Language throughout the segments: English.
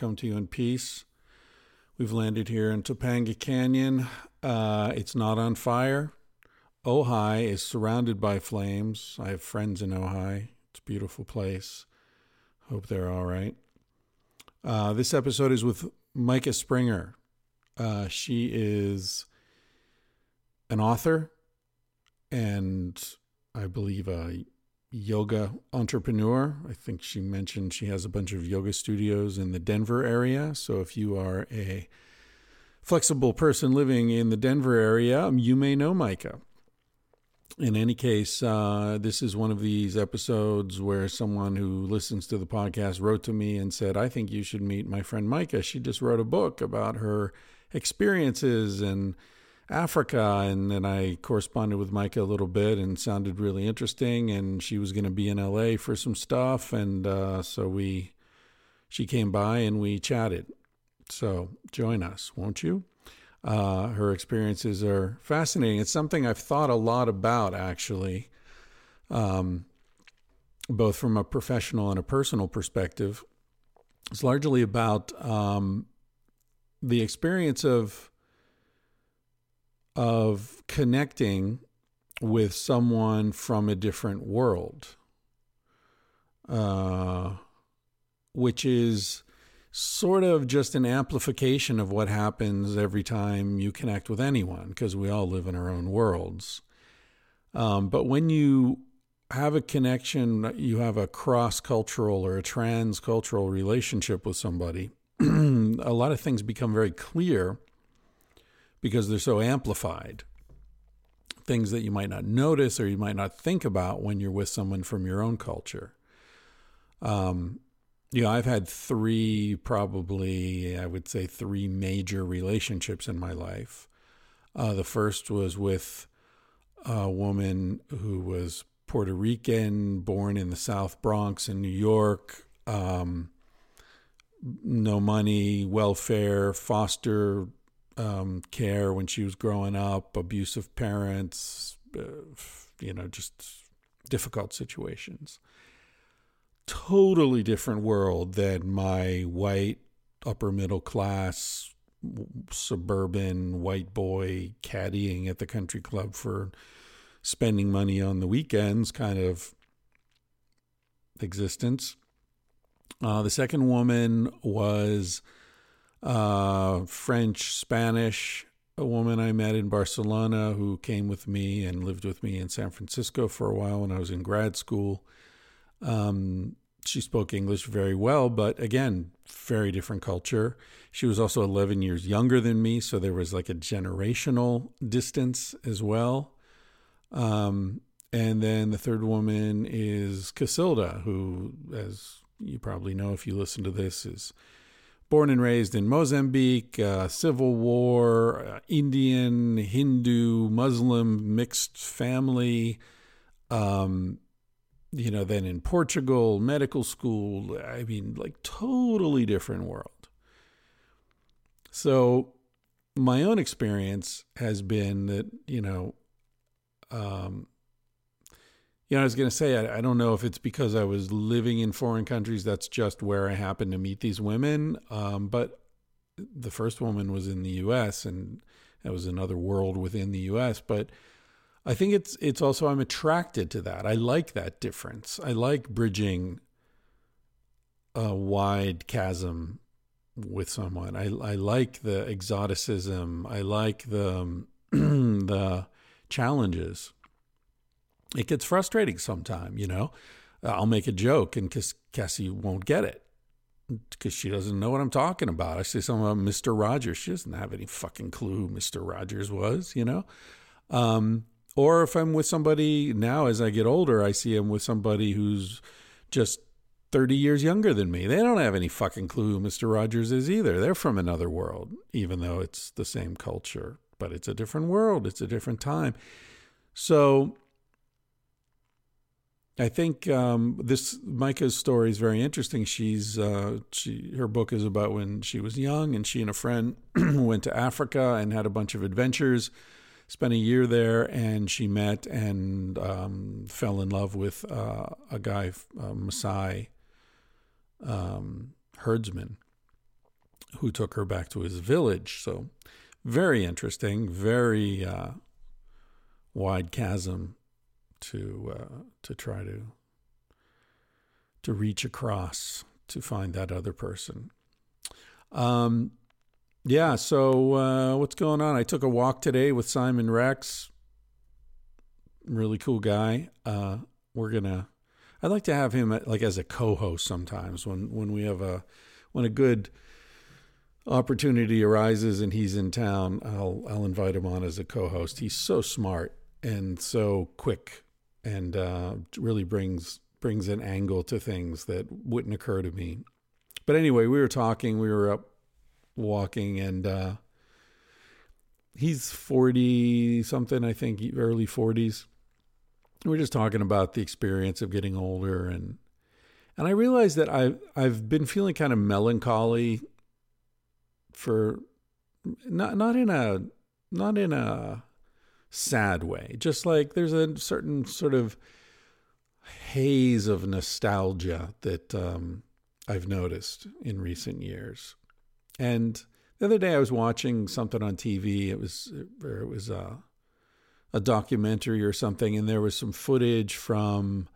Come to you in peace. We've landed here in Topanga Canyon. Uh, it's not on fire. Ojai is surrounded by flames. I have friends in Ojai. It's a beautiful place. Hope they're all right. Uh, this episode is with Micah Springer. Uh, she is an author and I believe a yoga entrepreneur. I think she mentioned she has a bunch of yoga studios in the Denver area. So if you are a flexible person living in the Denver area, um, you may know Micah. In any case, uh, this is one of these episodes where someone who listens to the podcast wrote to me and said, I think you should meet my friend Micah. She just wrote a book about her experiences and Africa. And then I corresponded with Micah a little bit and sounded really interesting. And she was going to be in LA for some stuff. And uh, so we, she came by and we chatted. So join us, won't you? Uh, her experiences are fascinating. It's something I've thought a lot about, actually, um, both from a professional and a personal perspective. It's largely about um, the experience of of connecting with someone from a different world, uh, which is sort of just an amplification of what happens every time you connect with anyone, because we all live in our own worlds. Um, but when you have a connection, you have a cross cultural or a trans cultural relationship with somebody, a lot of things become very clear because they're so amplified. Things that you might not notice or you might not think about when you're with someone from your own culture. Um, you know, I've had three, probably, I would say, three major relationships in my life. Uh, the first was with a woman who was Puerto Rican, born in the South Bronx in New York. Um, no money, welfare, foster um, care when she was growing up, abusive parents, uh, you know, just difficult situations. Totally different world than my white, upper middle class, suburban white boy caddying at the country club for spending money on the weekends kind of existence. Uh, the second woman was uh, French, Spanish, a woman I met in Barcelona who came with me and lived with me in San Francisco for a while when I was in grad school. Um, she spoke English very well, but again, very different culture. She was also 11 years younger than me, so there was like a generational distance as well. Um, and then the third woman is Casilda, who, as you probably know if you listen to this, is born and raised in Mozambique, uh, civil war, uh, Indian, Hindu, Muslim mixed family. Um, you know, then in Portugal, medical school. I mean, like totally different world. So, my own experience has been that, you know, um, you know, I was going to say, I, I, don't know if it's because I was living in foreign countries. That's just where I happened to meet these women. Um, but the first woman was in the U.S., and that was another world within the U.S. But I think it's it's also I'm attracted to that. I like that difference. I like bridging a wide chasm with someone. I I like the exoticism. I like the the challenges it gets frustrating sometime, you know. I'll make a joke and Cassie won't get it because she doesn't know what I'm talking about. I say something about Mr. Rogers. She doesn't have any fucking clue who Mr. Rogers was, you know. Um, or if I'm with somebody now as I get older, I see him with somebody who's just 30 years younger than me. They don't have any fucking clue who Mr. Rogers is either. They're from another world, even though it's the same culture, but it's a different world, it's a different time. So I think um, this Micah's story is very interesting. She's uh, she her book is about when she was young and she and a friend went to Africa and had a bunch of adventures. Spent a year there, and she met and um, fell in love with uh, a guy, a Maasai um, herdsman, who took her back to his village. So, very interesting, very uh, wide chasm to uh, to try to to reach across to find that other person. Um, yeah. So uh, what's going on? I took a walk today with Simon Rex. Really cool guy. Uh, we're gonna. I'd like to have him like as a co-host sometimes when when we have a when a good opportunity arises and he's in town. I'll I'll invite him on as a co-host. He's so smart and so quick and uh, really brings brings an angle to things that wouldn't occur to me. But anyway, we were talking. We were up walking, and uh, he's forty something, I think, early forties. We we're just talking about the experience of getting older, and and I realized that I I've been feeling kind of melancholy for not not in a not in a sad way. Just like there's a certain sort of haze of nostalgia that um, I've noticed in recent years. And the other day I was watching something on TV. It was it was a, a documentary or something, and there was some footage from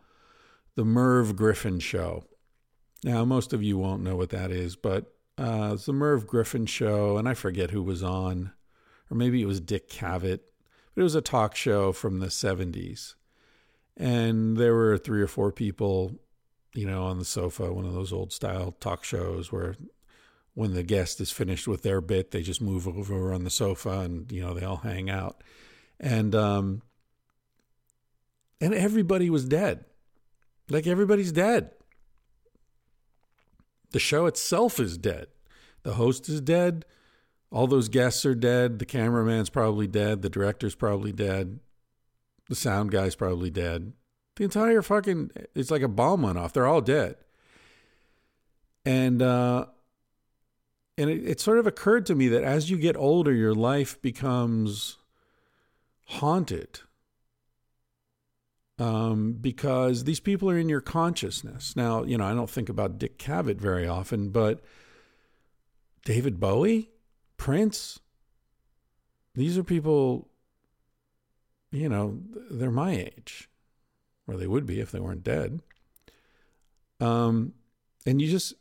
the Merv Griffin show. Now, most of you won't know what that is, but uh, it's the Merv Griffin show, and I forget who was on, or maybe it was Dick Cavett it was a talk show from the 70s. And there were three or four people, you know, on the sofa, one of those old style talk shows where when the guest is finished with their bit, they just move over on the sofa and, you know, they all hang out. And, um, and everybody was dead. Like everybody's dead. The show itself is dead. The host is dead all those guests are dead. The cameraman's probably dead. The director's probably dead. The sound guy's probably dead. The entire fucking it's like a bomb went off. They're all dead. And uh and it, it sort of occurred to me that as you get older, your life becomes haunted. Um, because these people are in your consciousness. Now, you know, I don't think about Dick Cavett very often, but David Bowie, Prince, these are people, you know, they're my age, or they would be if they weren't dead. Um, and you just,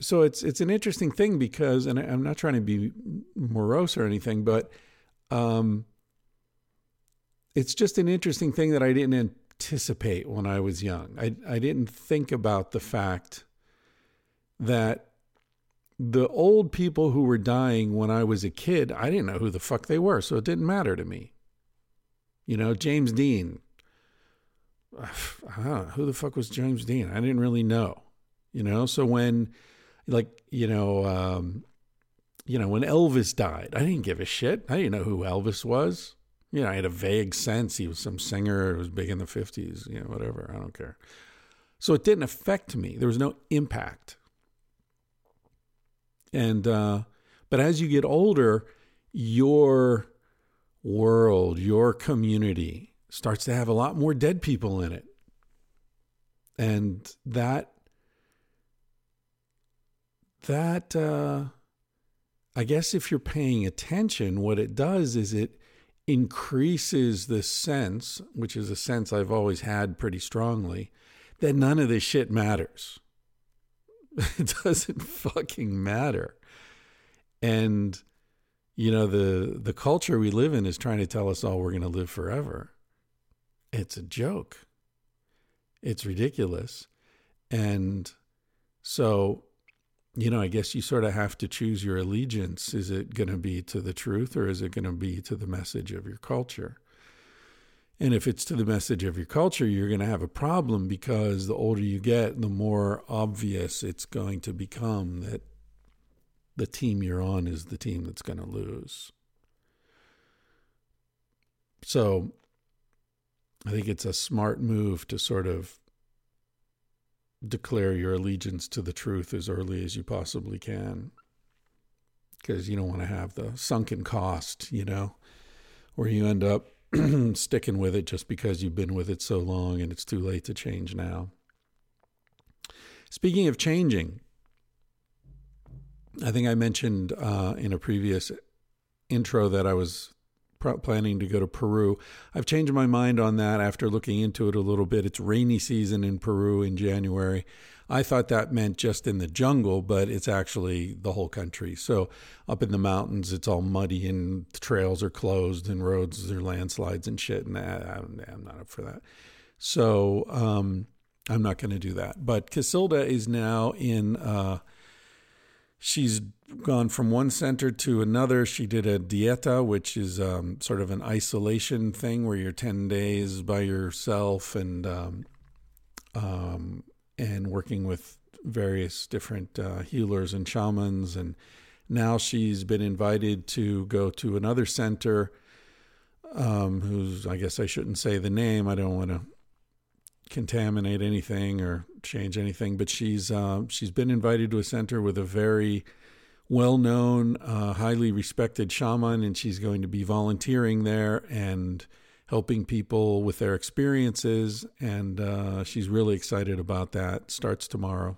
so it's it's an interesting thing because, and I'm not trying to be morose or anything, but um, it's just an interesting thing that I didn't anticipate when I was young. I I didn't think about the fact that the old people who were dying when I was a kid, I didn't know who the fuck they were, so it didn't matter to me. You know, James Dean. Who the fuck was James Dean? I didn't really know. You know, so when, like, you know, um, you know, when Elvis died, I didn't give a shit. I didn't know who Elvis was. You know, I had a vague sense he was some singer who was big in the 50s, you know, whatever. I don't care. So it didn't affect me. There was no impact. And uh, but as you get older, your world, your community starts to have a lot more dead people in it. And that that uh, I guess if you're paying attention, what it does is it increases the sense, which is a sense I've always had pretty strongly, that none of this shit matters. It doesn't fucking matter. And you know the the culture we live in is trying to tell us all we're going to live forever. It's a joke. It's ridiculous. And so you know, I guess you sort of have to choose your allegiance. Is it going to be to the truth or is it going to be to the message of your culture? And if it's to the message of your culture, you're going to have a problem because the older you get, the more obvious it's going to become that the team you're on is the team that's going to lose. So I think it's a smart move to sort of declare your allegiance to the truth as early as you possibly can. Because you don't want to have the sunken cost, you know, where you end up sticking with it just because you've been with it so long and it's too late to change now. Speaking of changing, I think I mentioned uh, in a previous intro that I was planning to go to Peru. I've changed my mind on that after looking into it a little bit. It's rainy season in Peru in January. I thought that meant just in the jungle, but it's actually the whole country. So up in the mountains, it's all muddy and trails are closed and roads are landslides and shit. And I, am not up for that. So um, I'm not going to do that. But Casilda is now in. Uh, she's gone from one center to another. She did a dieta, which is um, sort of an isolation thing where you're 10 days by yourself and um, um, and working with various different uh, healers and shamans. And now she's been invited to go to another center, um, who's, I guess I shouldn't say the name. I don't want to contaminate anything or change anything, but she's uh, she's been invited to a center with a very well known, uh, highly respected shaman, and she's going to be volunteering there and helping people with their experiences. And uh, she's really excited about that. Starts tomorrow.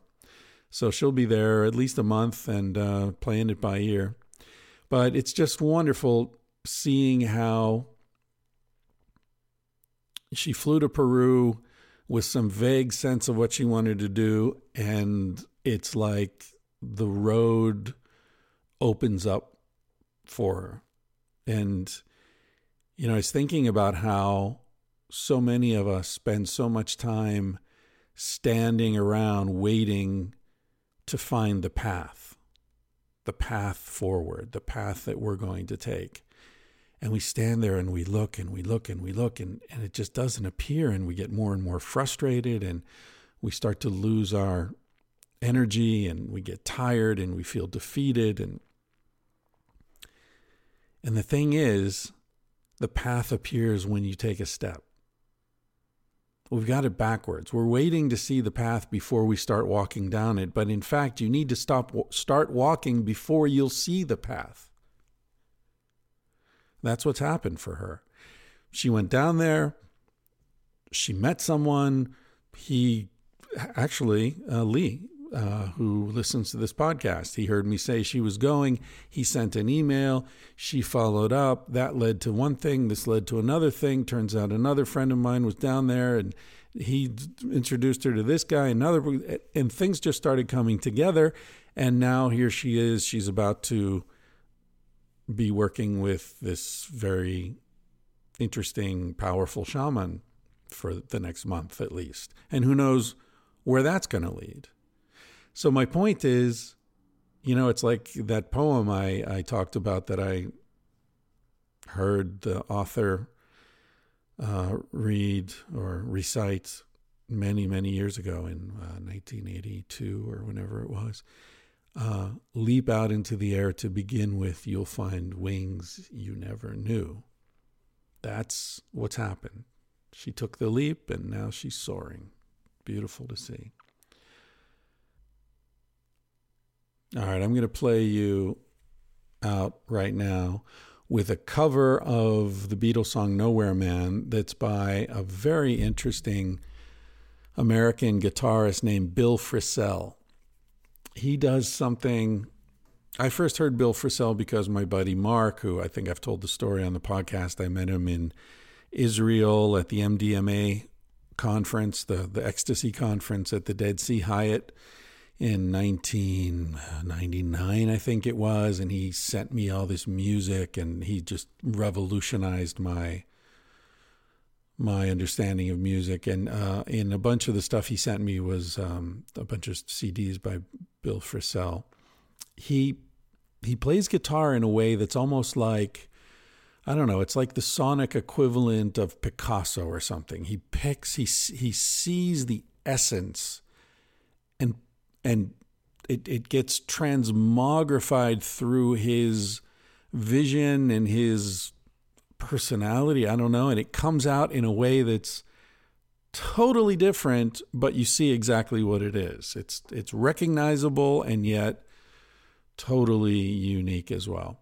So she'll be there at least a month and uh, playing it by ear. But it's just wonderful seeing how she flew to Peru with some vague sense of what she wanted to do. And it's like the road opens up for her. And, you know, I was thinking about how so many of us spend so much time standing around waiting to find the path, the path forward, the path that we're going to take. And we stand there and we look and we look and we look and, and it just doesn't appear. And we get more and more frustrated and we start to lose our energy and we get tired and we feel defeated and and the thing is, the path appears when you take a step. We've got it backwards. We're waiting to see the path before we start walking down it, but in fact, you need to stop start walking before you'll see the path. That's what's happened for her. She went down there, she met someone, he actually uh, Lee uh, who listens to this podcast. He heard me say she was going. He sent an email. She followed up. That led to one thing. This led to another thing. Turns out another friend of mine was down there and he introduced her to this guy, another, and things just started coming together. And now here she is. She's about to be working with this very interesting, powerful shaman for the next month at least. And who knows where that's going to lead. So my point is, you know, it's like that poem I, I talked about that I heard the author uh, read or recite many, many years ago in uh, 1982 or whenever it was. Uh, leap out into the air to begin with, you'll find wings you never knew. That's what's happened. She took the leap and now she's soaring. Beautiful to see. All right, I'm going to play you out right now with a cover of the Beatles song Nowhere Man that's by a very interesting American guitarist named Bill Frisell. He does something. I first heard Bill Frisell because my buddy Mark, who I think I've told the story on the podcast, I met him in Israel at the MDMA conference, the, the ecstasy conference at the Dead Sea Hyatt in 1999, I think it was, and he sent me all this music, and he just revolutionized my my understanding of music. And uh, in a bunch of the stuff he sent me was um, a bunch of CDs by Bill Frisell. He he plays guitar in a way that's almost like I don't know. It's like the sonic equivalent of Picasso or something. He picks, he he sees the essence, and and it it gets transmogrified through his vision and his personality. I don't know, and it comes out in a way that's totally different, but you see exactly what it is. It's it's recognizable and yet totally unique as well.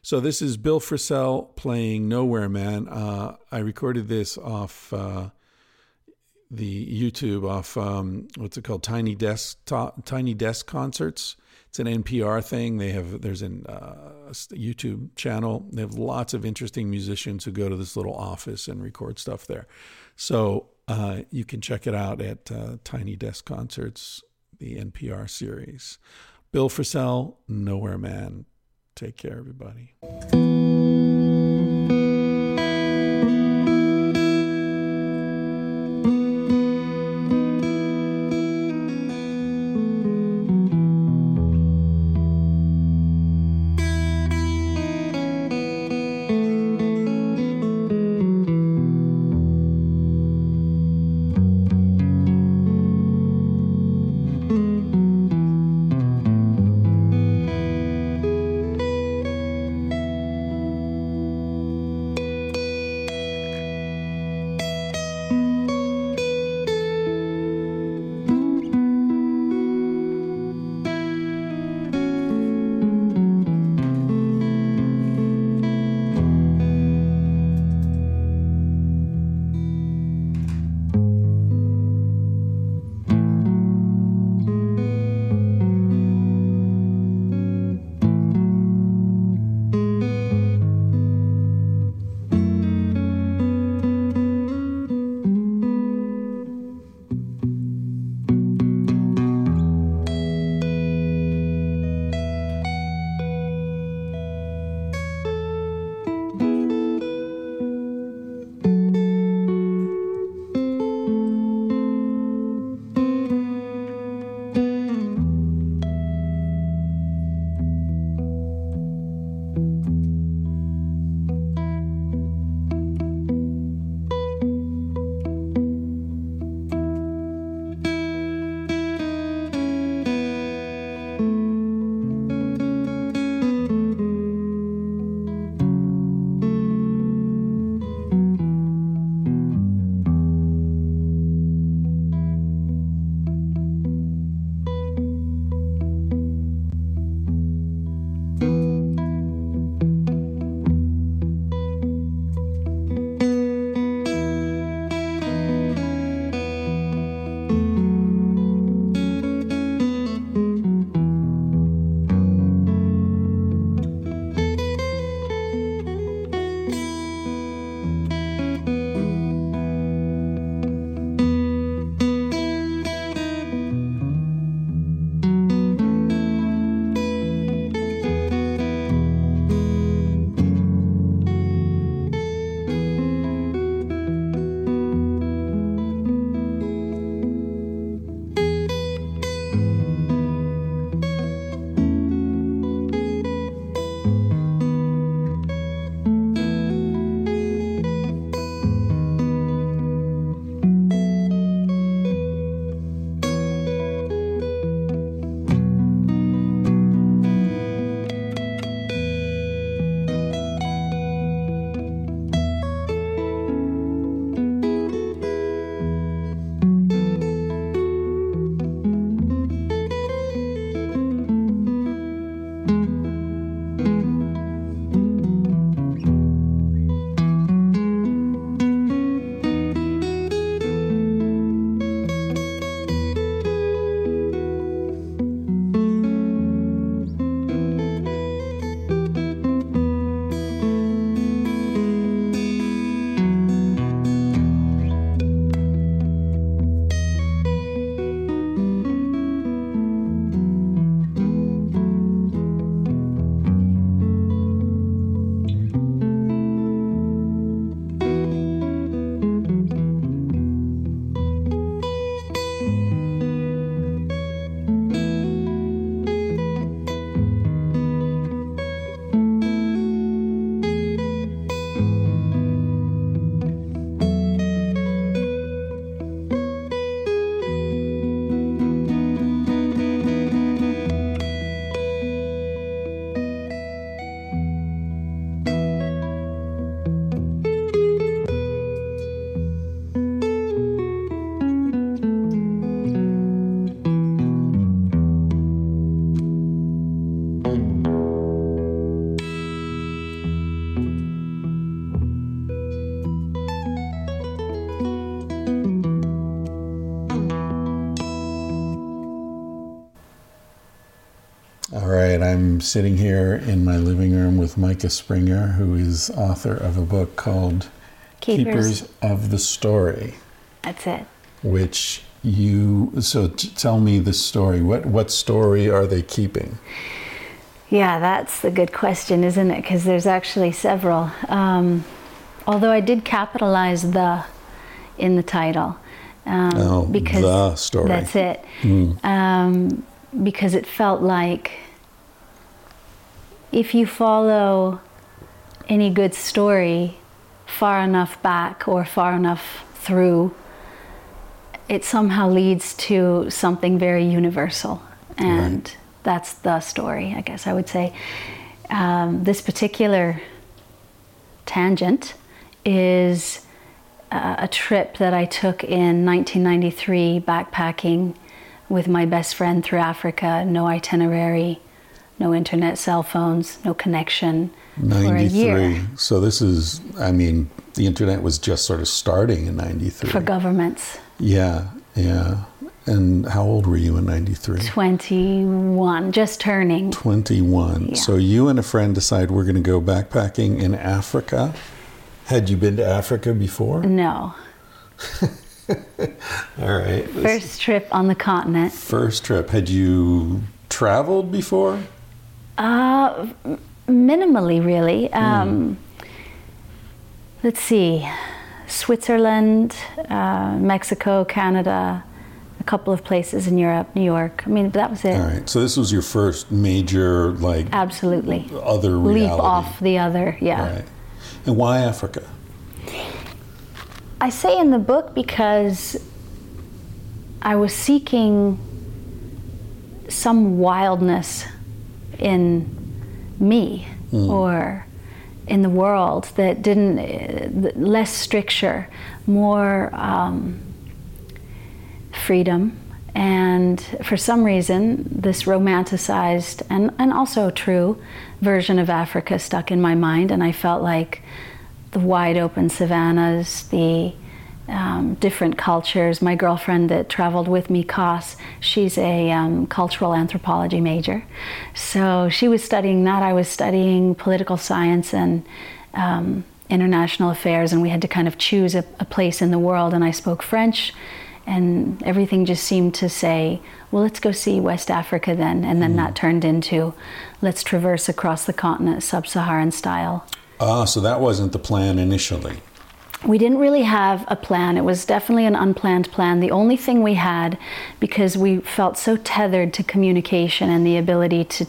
So this is Bill Frisell playing Nowhere Man. Uh, I recorded this off uh, the YouTube off um, what's it called Tiny Desk Tiny Desk Concerts. It's an NPR thing. They have there's an uh, YouTube channel. They have lots of interesting musicians who go to this little office and record stuff there. So uh, you can check it out at uh, Tiny Desk Concerts, the NPR series. Bill Frisell, Nowhere Man. Take care, everybody. Sitting here in my living room with Micah Springer, who is author of a book called Keepers. Keepers of the Story, That's it. which you so t- tell me the story. What what story are they keeping? Yeah, that's a good question, isn't it? Because there's actually several. Um, although I did capitalize the in the title. Um, Oh, the story. That's it. Mm. Um, because it felt like if you follow any good story far enough back or far enough through, it somehow leads to something very universal. And Right. that's the story, I guess I would say. Um, this particular tangent is uh, a trip that I took in 1993 backpacking with my best friend through Africa, no itinerary, no internet, cell phones, no connection for a year 93. So this is I mean, the internet was just sort of starting in 93. for governments. Yeah, yeah. And how old were you in 93? 21, just turning. 21. Yeah. So you and a friend decide we're going to go backpacking in Africa. Had you been to Africa before? No. All right. First trip on the continent. first trip. Had you traveled before? Uh, minimally, really. Um, Let's see, Switzerland, uh, Mexico, Canada, a couple of places in Europe, New York. I mean, that was it. All right. So this was your first major like Absolutely. other reality. Leap off the other, yeah. Right. And why Africa? I say in the book because I was seeking some wildness in me or in the world that didn't, uh, less stricture, more um, freedom. And for some reason, this romanticized and, and also true version of Africa stuck in my mind, and I felt like the wide open savannas, the um, different cultures. My girlfriend that traveled with me, Koss, she's a um, cultural anthropology major. So she was studying that. I was studying political science and um, international affairs, and we had to kind of choose a, a place in the world. And I spoke French, and everything just seemed to say, well, let's go see West Africa then. And then that turned into, let's traverse across the continent, sub Saharan style. Ah, so that wasn't the plan initially. We didn't really have a plan. It was definitely an unplanned plan. The only thing we had, because we felt so tethered to communication and the ability to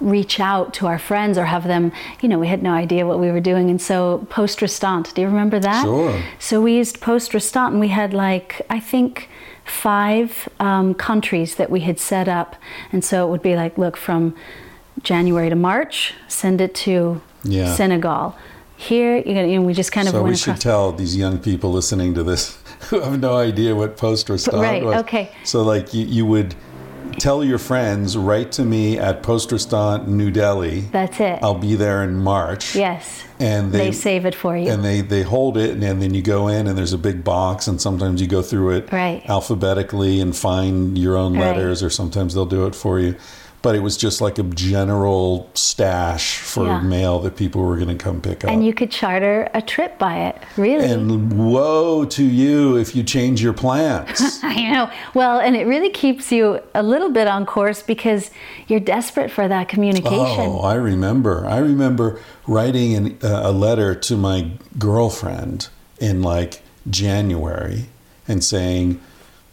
reach out to our friends or have them, you know, we had no idea what we were doing. And so, post restant, do you remember that? Sure. So, we used post restant and we had like, I think, five um, countries that we had set up. And so, it would be like, look, from January to March, send it to Yeah. Senegal. Here, you know, you know, we just kind of So we should across. tell these young people listening to this who have no idea what post restant Right, was. okay. So like you, you would tell your friends, write to me at post restant New Delhi. That's it. I'll be there in March. Yes. And They, they, save it for you. and they they hold it and, then you go in and there's a big box and sometimes you go through it Right. alphabetically and find your own Right. letters or sometimes they'll do it for you. But it was just like a general stash for Yeah. mail that people were going to come pick up. and you could charter a trip by it, really. And woe to you if you change your plans. I know. Well, and it really keeps you a little bit on course because you're desperate for that communication. oh, I remember. I remember writing an, uh, a letter to my girlfriend in like January and saying,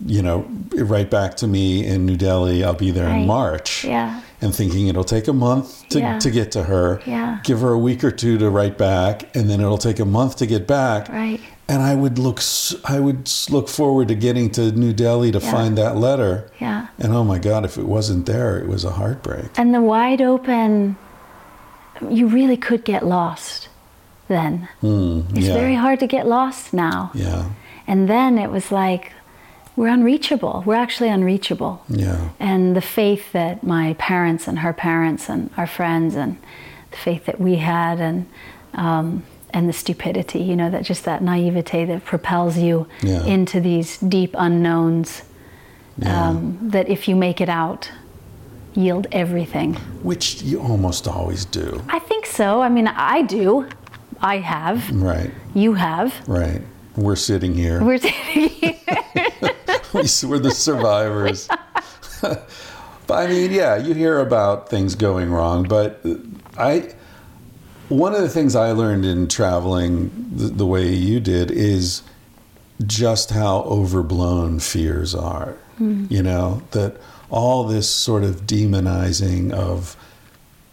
you know, write back to me in New Delhi. I'll be there in March. Yeah. And thinking it'll take a month to, Yeah. to get to her. Yeah. Give her a week or two to write back, and then it'll take a month to get back. Right. And I would look, I would look forward to getting to New Delhi to Yeah. find that letter. Yeah. And oh my God, if it wasn't there, it was a heartbreak. And the wide open, you really could get lost then. Mm, It's yeah. very hard to get lost now. Yeah. And then it was like, we're unreachable. We're actually unreachable. Yeah. and the faith that my parents and her parents and our friends and the faith that we had and um, and the stupidity you know that just that naivete that propels you Yeah. into these deep unknowns Yeah. um, that if you make it out yield everything. Which you almost always do. I think so. I mean, I do. I have. Right, You have. right. We're sitting here. We're sitting here. We're the survivors. but I mean, yeah, you hear about things going wrong, but I. One of the things I learned in traveling the, the way you did is just how overblown fears are. Hmm. You know, that all this sort of demonizing of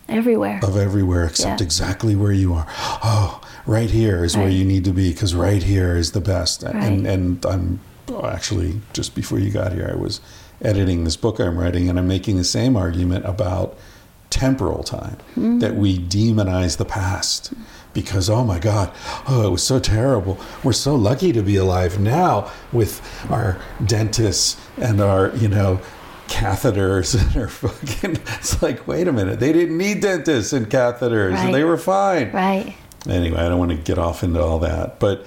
Everywhere. of everywhere except Yeah. exactly where you are. Oh, right here is where you need to be because right here is the best. And and I'm oh, actually just before you got here, I was editing this book I'm writing, and I'm making the same argument about temporal time Mm-hmm. that we demonize the past. Because oh my God, oh it was so terrible. We're so lucky to be alive now with our dentists and our you know catheters and our fucking. It's like wait a minute, they didn't need dentists and catheters, Right. and they were fine right. anyway, I don't want to get off into all that, but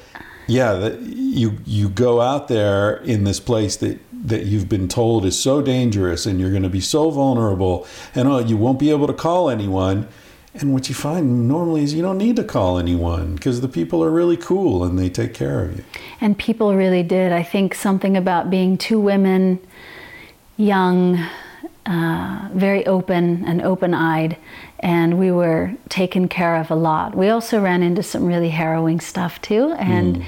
yeah, that you you go out there in this place that that you've been told is so dangerous, and you're going to be so vulnerable, and oh, you won't be able to call anyone. And what you find normally is you don't need to call anyone because the people are really cool and they take care of you. And people really did. I think something about being two women, young, uh, very open and open eyed, and we were taken care of a lot. We also ran into some really harrowing stuff too, and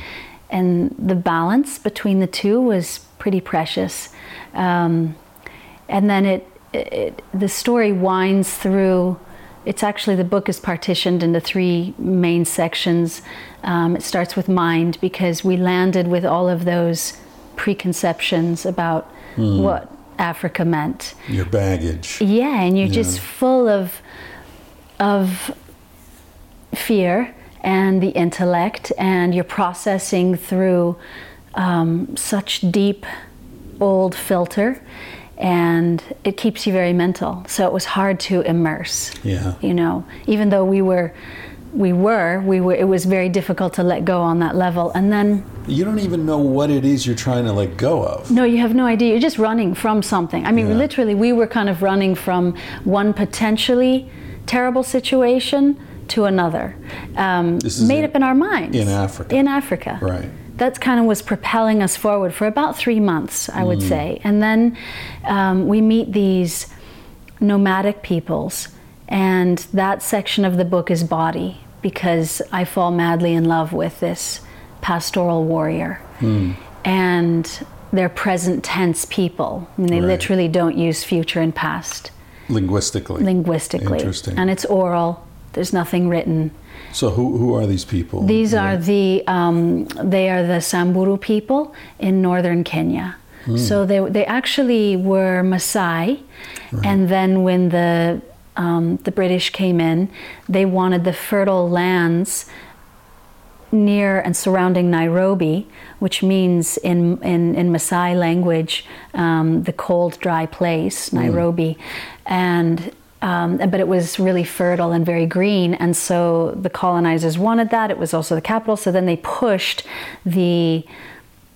and the balance between the two was pretty precious. Um, and then it, it the story winds through it's actually the book is partitioned into three main sections um, it starts with mind because we landed with all of those preconceptions about what africa meant Your baggage. yeah and you're Yeah. just full of of fear and the intellect and you're processing through um, such deep old filter and it keeps you very mental so it was hard to immerse Yeah. you know even though we were we were we were it was very difficult to let go on that level and then You don't even know what it is you're trying to let go of. no, you have no idea. You're just running from something. I mean, Yeah. literally, we were kind of running from one potentially terrible situation to another, um, made in- up in our minds. in Africa. In Africa. Right. That kind of was propelling us forward for about three months, I would Mm. say. And then um, we meet these nomadic peoples, and that section of the book is body because I fall madly in love with this pastoral warrior. Hmm. And they're present tense people. I mean, they Right. literally don't use future and past Linguistically. linguistically. Interesting. And it's oral, there's nothing written. so who, who are these people? These are the um, they are the Samburu people in northern Kenya. So they they actually were Maasai, and then when the um, the British came in, they wanted the fertile lands near and surrounding Nairobi, which means in in, in Maasai language, um, the cold, dry place, Nairobi, and. Um, but it was really fertile and very green, and so the colonizers wanted that. It was also the capital, so then they pushed the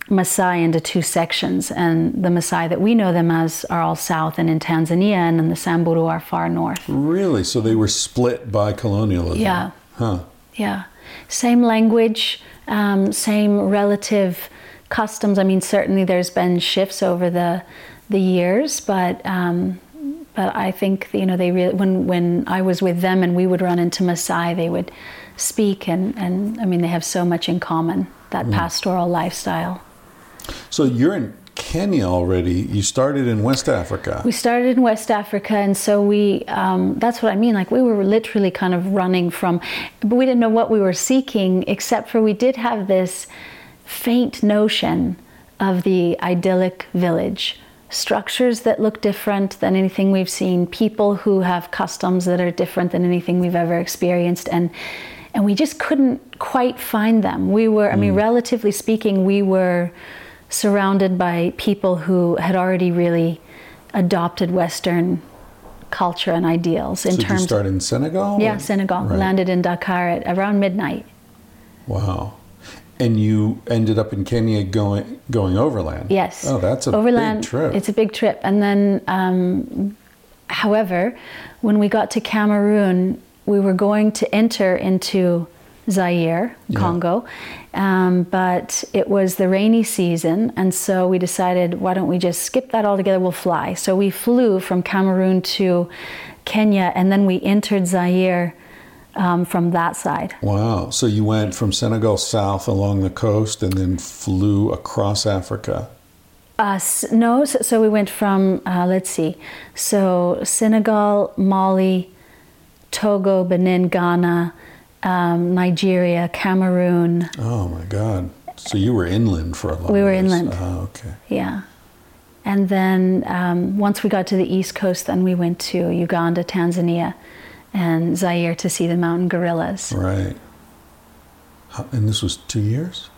Maasai into two sections, and the Maasai that we know them as are all south and in Tanzania, and then the Samburu are far north. Really? So they were split by colonialism? Yeah. Huh. Yeah, same language, um, same relative customs. I mean, certainly there's been shifts over the the years, but um, but I think you know they really when when I was with them and we would run into Maasai, they would speak and and I mean they have so much in common that pastoral lifestyle. So you're in Kenya already. You started in West Africa. We started in West Africa, and so we, um, that's what I mean. Like, we were literally kind of running from, but we didn't know what we were seeking, except for we did have this faint notion of the idyllic village. Structures that look different than anything we've seen, people who have customs that are different than anything we've ever experienced, and and we just couldn't quite find them. We were, I mean, mm. relatively speaking, we were surrounded by people who had already really adopted Western culture and ideals in so did you terms. start in Senegal? yeah, or- Senegal. Right. Landed in Dakar at around midnight. Wow. And you ended up in Kenya going going overland. Yes. Oh, that's a overland. big trip. It's a big trip, and then um, however, when we got to Cameroon, we were going to enter into Zaire, Yeah. Congo, um, but it was the rainy season, and so we decided, why don't we just skip that altogether? We'll fly. So we flew from Cameroon to Kenya, and then we entered Zaire um, from that side. Wow. So you went from Senegal south along the coast and then flew across Africa. Uh, no, so, so we went from, uh, let's see, so Senegal, Mali, Togo, Benin, Ghana, um, Nigeria, Cameroon. Oh my God. So you were inland for a long We were ways. inland. Oh, okay. Yeah. And then um, once we got to the East Coast, then we went to Uganda, Tanzania, and Zaire to see the mountain gorillas. Right. How, and this was two years?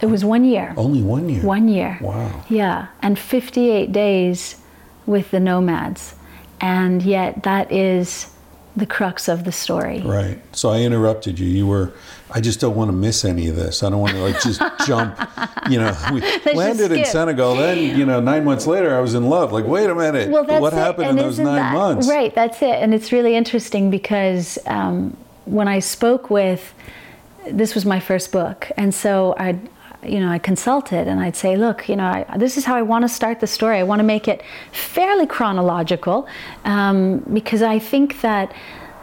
It was one year. Only one year? One year. Wow. Yeah, and 58 days with the nomads. And yet, that is the crux of the story. Right. So I interrupted you. You were, I just don't want to miss any of this. I don't want to like just jump, you know, we landed in. Senegal. Then, you know, nine months later, I was in love. Like, wait a minute. Well, that's what it. happened in those nine that- months? Right, that's it. And it's really interesting because um, when I spoke with, this was my first book, and so I, you know, I consulted and I'd say, look, you know, I, this is how I want to start the story. I want to make it fairly chronological um, because I think that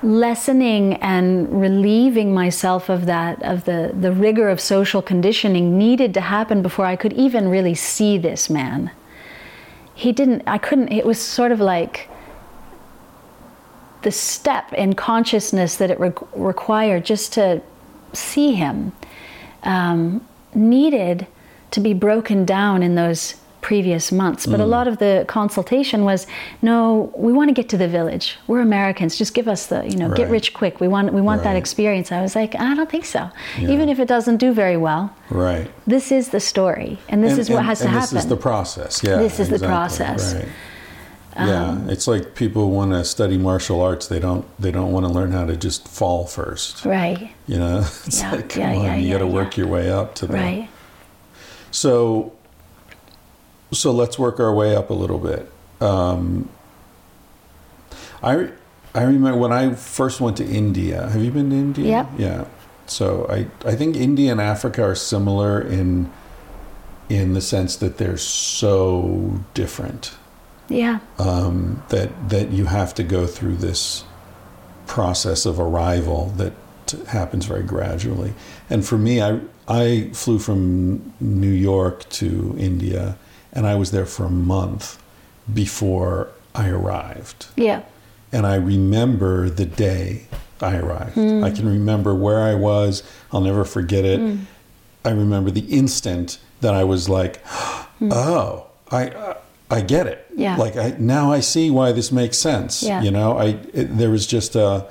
lessening and relieving myself of that of the the rigor of social conditioning needed to happen before I could even really see this man. He didn't i couldn't it was sort of like the step in consciousness that it re- required just to see him um, needed to be broken down in those previous months but a lot of the consultation was no we want to get to the village we're americans just give us the you know get rich quick we want we want that experience i was like i don't think so Yeah. even if it doesn't do very well Right. this is the story and this And- is what and- has to happen This is the process. Yeah. This is the exactly. process. Um, Right. Yeah, it's like people want to study martial arts. They don't. They don't want to learn how to just fall first. right You know, it's Yeah, like come yeah, on, yeah, you got to work your way up to that. right So, so let's work our way up a little bit. Um, I I remember when I first went to India. Have you been to India? Yep. Yeah. So I I think India and Africa are similar in in the sense that they're so different yeah um, that that you have to go through this process of arrival that happens very gradually. And for me, I I flew from New York to India, and I was there for a month before I arrived. yeah And I remember the day I arrived. Hmm. I can remember where I was. I'll never forget it. Hmm. I remember the instant that I was like, hmm. "Oh, I I get it." Yeah. Like I now I see why this makes sense. Yeah. You know, I it, there was just a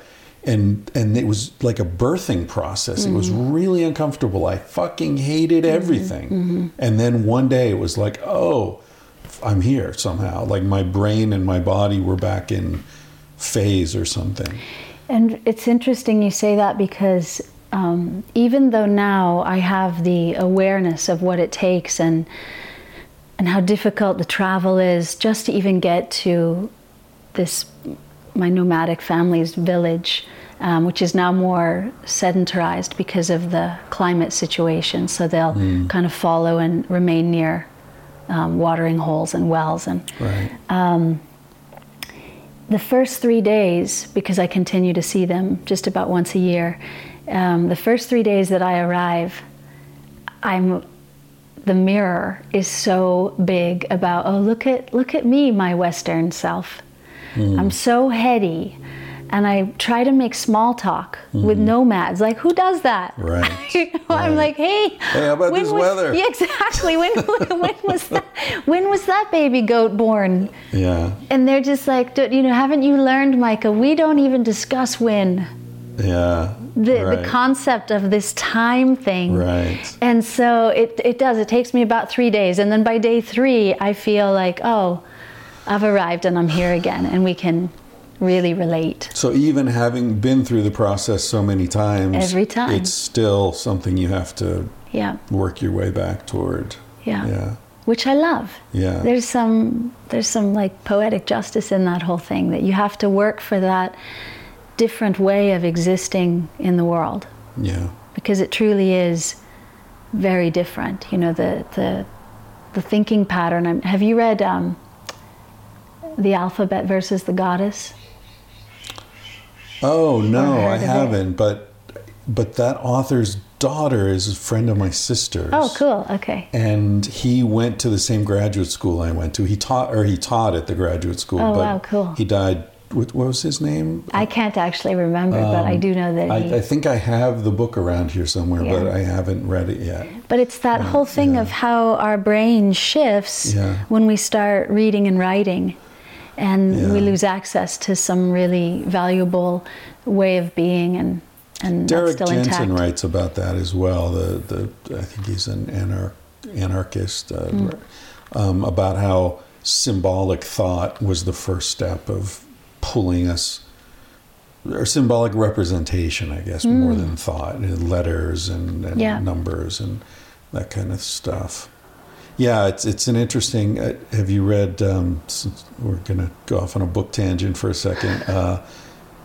and and it was like a birthing process. It was mm-hmm. really uncomfortable. I fucking hated mm-hmm. everything. Mm-hmm. And then one day it was like, "Oh, I'm here somehow." Like my brain and my body were back in phase or something. And it's interesting you say that because um, even though now I have the awareness of what it takes and and how difficult the travel is just to even get to this my nomadic family's village, um, which is now more sedentarized because of the climate situation. So they'll kind of follow and remain near um, watering holes and wells and Right. the first three days, because I continue to see them just about once a year, um, the first three days that I arrive, I'm the mirror is so big about oh look at look at me my western self Mm. i'm so heady and i try to make small talk with mm-hmm. nomads like who does that Right, You know, i'm like hey Hey, how about this was- weather? yeah exactly when, when was that when was that baby goat born Yeah. and they're just like, "Don't- you know, haven't you learned, Micah? We don't even discuss when Yeah. the right. the concept of this time thing. Right. And so it it does. It takes me about three days, and then by day three, I feel like, oh, I've arrived and I'm here again, and we can really relate. So even having been through the process so many times, Every time. it's still something you have to Yeah, work your way back toward. Yeah. Yeah. which I love. Yeah. There's some there's some like poetic justice in that whole thing that you have to work for that different way of existing in the world Yeah. because it truly is very different. You know the the the thinking pattern. I'm, have you read um, the alphabet versus the goddess? Oh no, I haven't. But but that author's daughter is a friend of my sister's. Oh, cool. Okay. And he went to the same graduate school I went to. He taught, or he taught at the graduate school. Oh, but wow, cool. He died. What, what was his name? I can't actually remember, but I do know that he. Um, I, I think I have the book around here somewhere, but I haven't read it yet. But it's that whole thing yeah. of how our brain shifts Yeah. when we start reading and writing, and we lose access to some really valuable way of being, and and Derrick Jensen intact. writes about that as well. The the I think he's an anar- anarchist uh, Mm. um, about how symbolic thought was the first step of pulling us or symbolic representation, I guess, more than thought, and letters and, and Mm. Yeah. numbers and that kind of stuff. Yeah, it's it's an interesting. Uh, have you read? Um, since we're gonna go off on a book tangent for a second. Uh,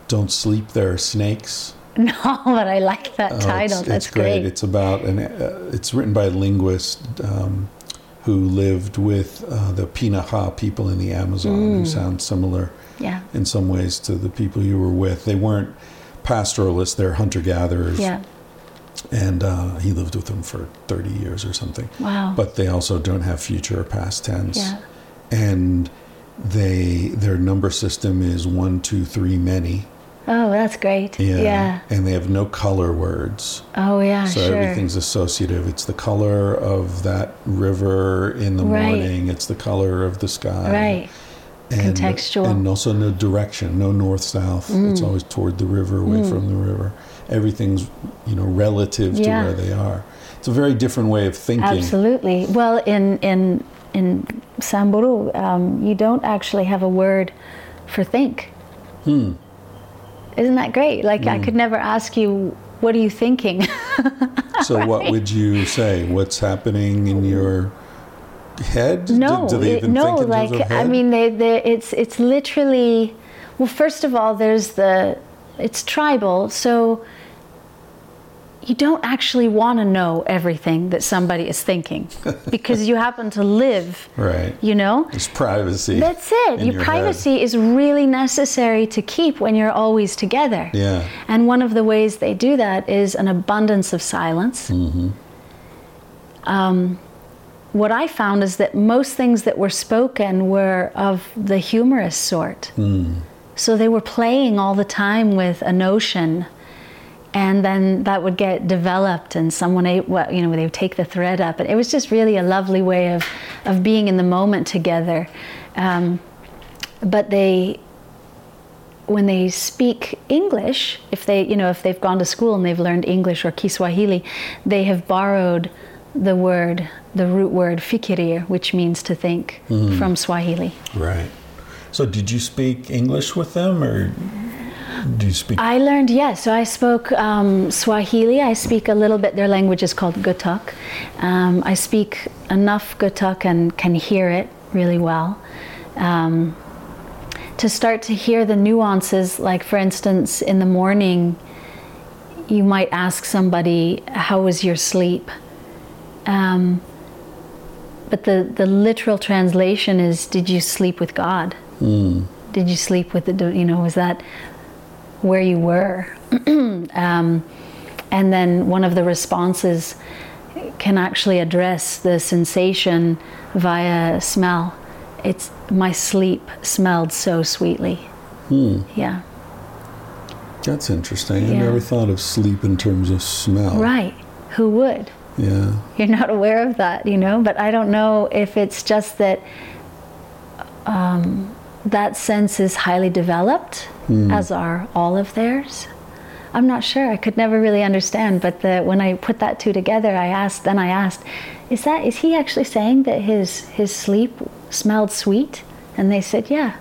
Don't sleep. There are snakes. No, but I like that Oh, title. it's, That's it's great. great. It's about an. Uh, it's written by a linguist um, who lived with uh, the Pirahã people in the Amazon, Mm. who sound similar yeah, in some ways to the people you were with. They weren't pastoralists; they're hunter gatherers. yeah. And uh, he lived with them for thirty years or something. Wow. But they also don't have future or past tense. yeah. And they their number system is one, two, three, many. Oh, that's great. Yeah. And they have no color words. Oh, yeah. So sure. everything's associative. It's the color of that river in the Right. morning. It's the color of the sky. Right. And, Contextual. And also no direction, no north south. Mm. It's always toward the river, away from the river. Everything's you know relative to where they are. It's a very different way of thinking. Absolutely. Well, in in in Samburu, um, you don't actually have a word for think. Hmm. Isn't that great? Like I could never ask you, "What are you thinking?" So what would you say? What's happening in your head? no, do, do they it- even no. think in terms Like I mean, they, they, it's it's literally. Well, first of all, there's the it's tribal, so you don't actually want to know everything that somebody is thinking because you happen to live, right. you know. It's privacy. That's it. Your your privacy is really necessary to keep when you're always together. Yeah. And one of the ways they do that is an abundance of silence. Mm-hmm. Um, what I found is that most things that were spoken were of the humorous sort. Mm. So they were playing all the time with a notion, and then that would get developed, and someone, ate, well, you know, they would take the thread up, and it was just really a lovely way of, of being in the moment together. Um, but they, when they speak English, if they, you know, if they've gone to school and they've learned English or Kiswahili, they have borrowed the word, the root word fikirir, which means to think, from Swahili. Right. So did you speak English with them, or do you speak? I learned, yes. So I spoke um, Swahili. I speak a little bit. Their language is called Gutuk. Um, I speak enough Gutuk and can hear it really well. Um, to start to hear the nuances, like for instance, in the morning, you might ask somebody, How was your sleep? Um, but the, the literal translation is, Did you sleep with God? Mm. Did you sleep with the, you know, was that where you were? um, and then one of the responses can actually address the sensation via smell. It's my sleep smelled so sweetly. Hmm. Yeah. That's interesting. I never thought of sleep in terms of smell. Right. Who would? Yeah. You're not aware of that, you know, but I don't know if it's just that um, that sense is highly developed, as are all of theirs. I'm not sure. I could never really understand. But the, when I put that two together, I asked. Then I asked, "Is that is he actually saying that his his sleep smelled sweet?" And they said, "Yeah,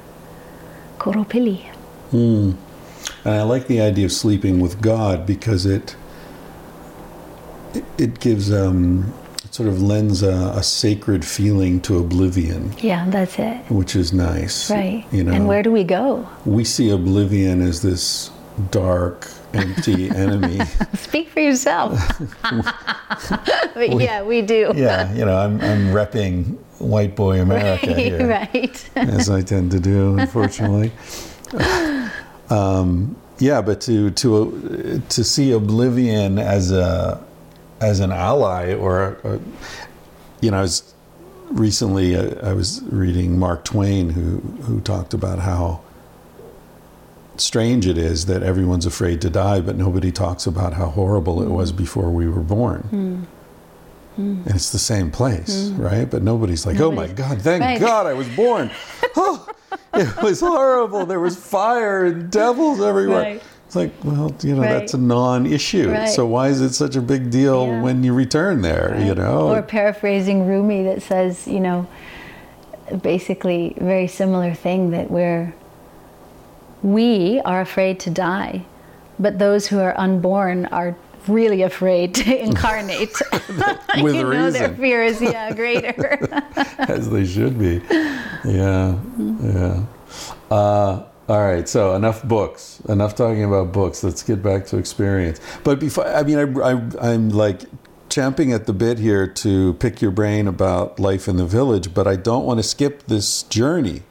koropili." Hmm. And I like the idea of sleeping with God because it it, it gives um, it's sort of lends a, a sacred feeling to oblivion, Yeah, that's it. which is nice. Right. You know, And where do we go? we see oblivion as this dark, empty enemy. Speak for yourself. but yeah, we do. Yeah, you know, I'm, I'm repping white boy America here, right. as I tend to do, unfortunately. um, yeah, but to to to see oblivion as a as an ally or a, a, you know, I was recently uh, I was reading Mark Twain who who talked about how strange it is that everyone's afraid to die, but nobody talks about how horrible it was mm. before we were born. Hmm. Hmm. And it's the same place, hmm. right? But nobody's like, oh my God, thank Right. God I was born. oh, it was horrible. There was fire and devils everywhere. Right. It's like, well, you know, Right. that's a non issue. Right. So why is it such a big deal Yeah. when you return there, you know? Or paraphrasing Rumi that says, you know, basically very similar thing that we're we are afraid to die, but those who are unborn are really afraid to incarnate. With you know, their fear is yeah greater. as they should be. Yeah, yeah. Uh, all right, so enough books. Enough talking about books. Let's get back to experience. But before, I mean, I, I, I'm like champing at the bit here to pick your brain about life in the village, but I don't want to skip this journey.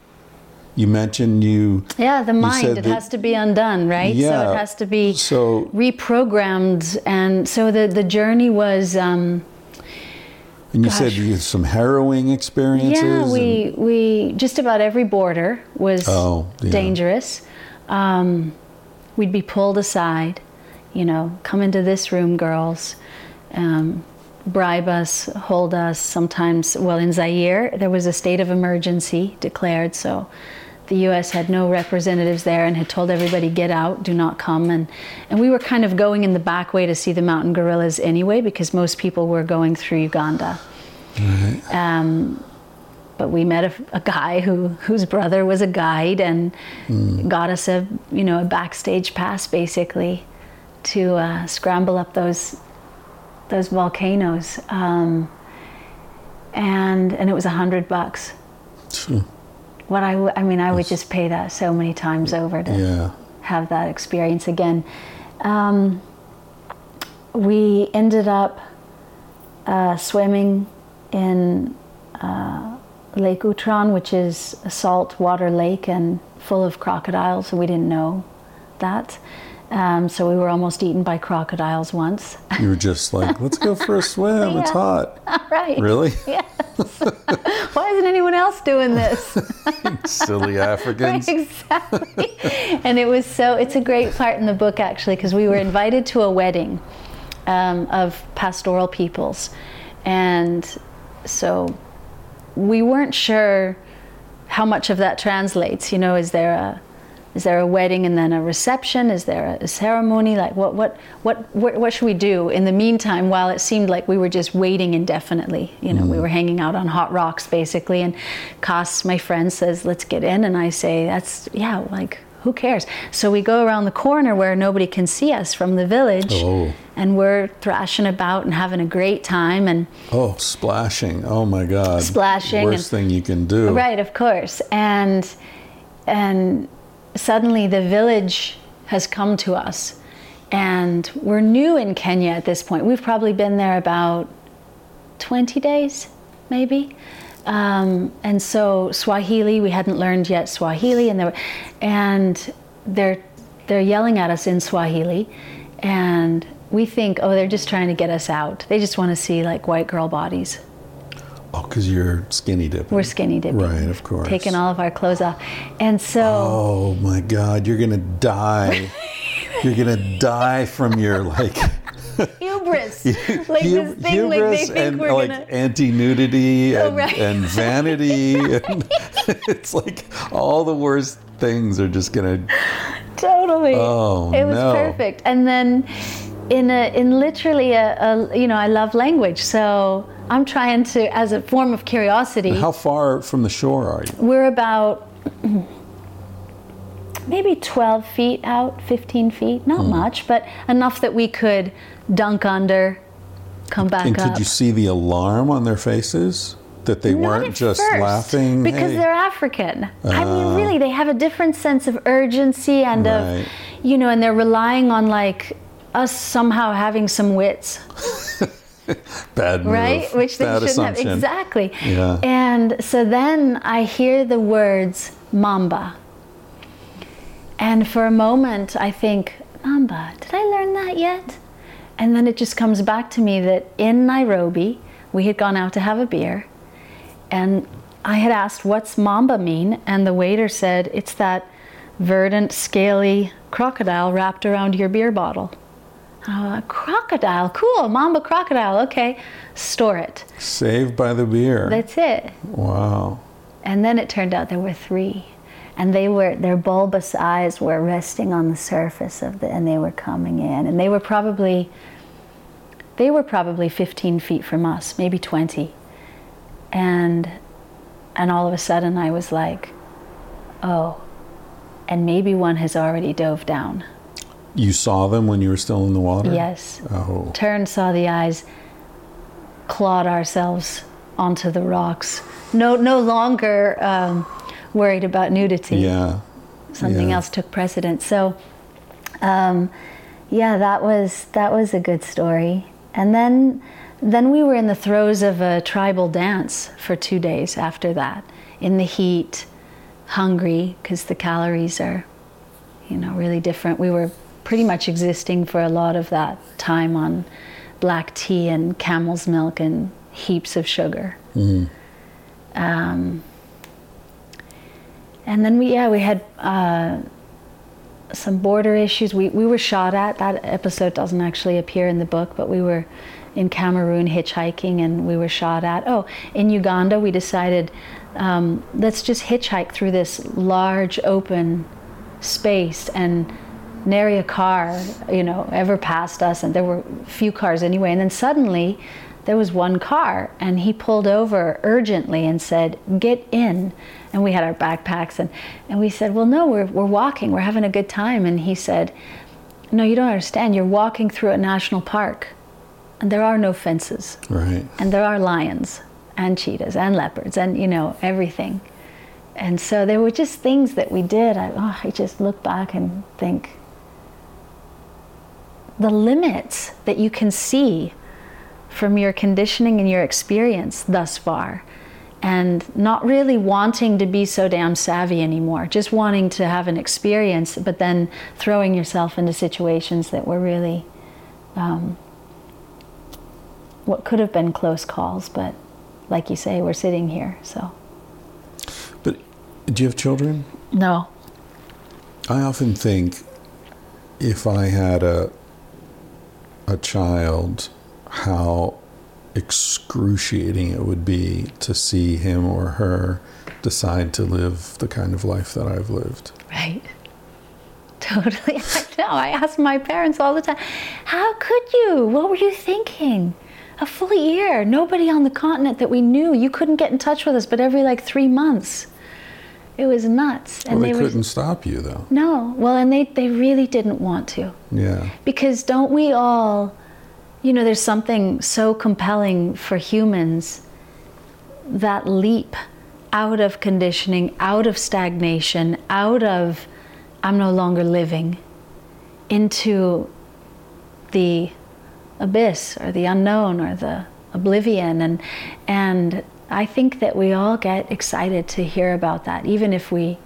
You mentioned you. yeah, the mind it that- has to be undone, right? So Yeah. it has to be So reprogrammed, and so the the journey was. Um, and you said you had some harrowing experiences. Yeah, and- we we just about every border was Oh, yeah. dangerous. Um, we'd be pulled aside, you know, come into this room, girls. Um, bribe us, hold us. Sometimes, well, in Zaire, there was a state of emergency declared, so the U.S. had no representatives there and had told everybody, "Get out, do not come." And and we were kind of going in the back way to see the mountain gorillas anyway, because most people were going through Uganda. Um, but we met a, a guy who whose brother was a guide and got us a you know a backstage pass basically to uh, scramble up those those volcanoes um, and and it was a hundred bucks Phew. What I, w- I mean I would just pay that so many times over to Yeah. have that experience again. Um, we ended up uh, swimming in uh, Lake Utron, which is a saltwater lake and full of crocodiles. So we didn't know that. Um, so we were almost eaten by crocodiles once. You were just like, let's go for a swim. It's hot. right. Really? Yes. Why isn't anyone else doing this? Silly Africans. exactly. and it was so, it's a great part in the book actually, because we were invited to a wedding um, of pastoral peoples. And so we weren't sure how much of that translates. You know, is there a is there a wedding and then a reception? Is there a ceremony? Like what what what what, what should we do in the meantime? While it seemed like we were just waiting indefinitely. You know, we mm. were hanging out on hot rocks basically. And Koss, my friend, says, "Let's get in," and I say, "That's yeah, like." Who cares? So we go around the corner where nobody can see us from the village, Oh. and we're thrashing about and having a great time. And Oh, splashing. Oh my God. Splashing Worst thing you can do. Right, of course. And and suddenly the village has come to us. And we're new in Kenya at this point. We've probably been there about 20 days, maybe. Um, and so Swahili, we hadn't learned yet Swahili, and, they were, and they're, they're yelling at us in Swahili. And we think, oh, they're just trying to get us out. They just want to see like white girl bodies. Oh, because you're skinny dipping. We're skinny dipping. Right, of course. Taking all of our clothes off. And so, Oh my God, you're gonna die. you're gonna die from your like hubris. like this thing, like they hubris think and we're like gonna. anti-nudity Oh, and, right. and vanity. and it's like all the worst things are just gonna. Totally. Oh, It was no. perfect. And then in a, in literally a, a, you know, I love language. So I'm trying to, as a form of curiosity, How far from the shore are you? we're about maybe 12 feet out, 15 feet, not Hmm. much, but enough that we could dunk under, come back and up. could you see the alarm on their faces that they Not weren't just first, laughing? because "Hey." they're African. I Ah. mean, really, they have a different sense of urgency and Right. of, you know, and they're relying on like us somehow having some wits, bad move, right? Which they bad shouldn't assumption. have exactly. Yeah. And so then I hear the words Mamba, and for a moment I think, Mamba, did I learn that yet? And then it just comes back to me that in Nairobi, we had gone out to have a beer, and I had asked, What's mamba mean? And the waiter said, It's that verdant, scaly crocodile wrapped around your beer bottle. Oh, a crocodile, cool, mamba crocodile, okay, store it. Saved by the beer. That's it. wow. And then it turned out there were three. And they were their bulbous eyes were resting on the surface of the and they were coming in. And they were probably they were probably 15 feet from us, maybe 20. And and all of a sudden I was like, oh, and maybe one has already dove down. You saw them when you were still in the water? Yes. Oh. Turned, saw the eyes, clawed ourselves onto the rocks. No, no longer um, worried about nudity. Yeah. Something yeah. else took precedence. So, um, yeah, that was that was a good story. And then, then we were in the throes of a tribal dance for two days after that, in the heat, hungry because the calories are, you know, really different. We were pretty much existing for a lot of that time on black tea and camel's milk and heaps of sugar. Um, and then we, yeah, we had uh, some border issues. We, we were shot at. That episode doesn't actually appear in the book, but we were in Cameroon hitchhiking and we were shot at. Oh, in Uganda, we decided um, let's just hitchhike through this large open space and nary a car, you know, ever passed us, and there were few cars anyway. And then suddenly, there was one car, and he pulled over urgently and said, "Get in." And we had our backpacks, and and we said, "Well, no, we're we're walking, we're having a good time." And he said, "No, you don't understand. You're walking through a national park, and there are no fences, Right. and there are lions, and cheetahs, and leopards, and you know everything." And so there were just things that we did. I, oh, I just look back and think the limits that you can see from your conditioning and your experience thus far, and not really wanting to be so damn savvy anymore, just wanting to have an experience, but then throwing yourself into situations that were really um, what could have been close calls, but like you say, we're sitting here, so. But do you have children? No. I often think if I had a a child, how excruciating it would be to see him or her decide to live the kind of life that I've lived. Right. Totally. I know. I ask my parents all the time, how could you? What were you thinking? A full year, nobody on the continent that we knew. You couldn't get in touch with us, but every like three months. It was nuts. well, they, were couldn't stop you, though. no. Well, and they, they really didn't want to. Yeah. Because don't we all, you know, there's something so compelling for humans that leap out of conditioning, out of stagnation, out of I'm no longer living into the abyss or the unknown or the oblivion and and I think that we all get excited to hear about that even if we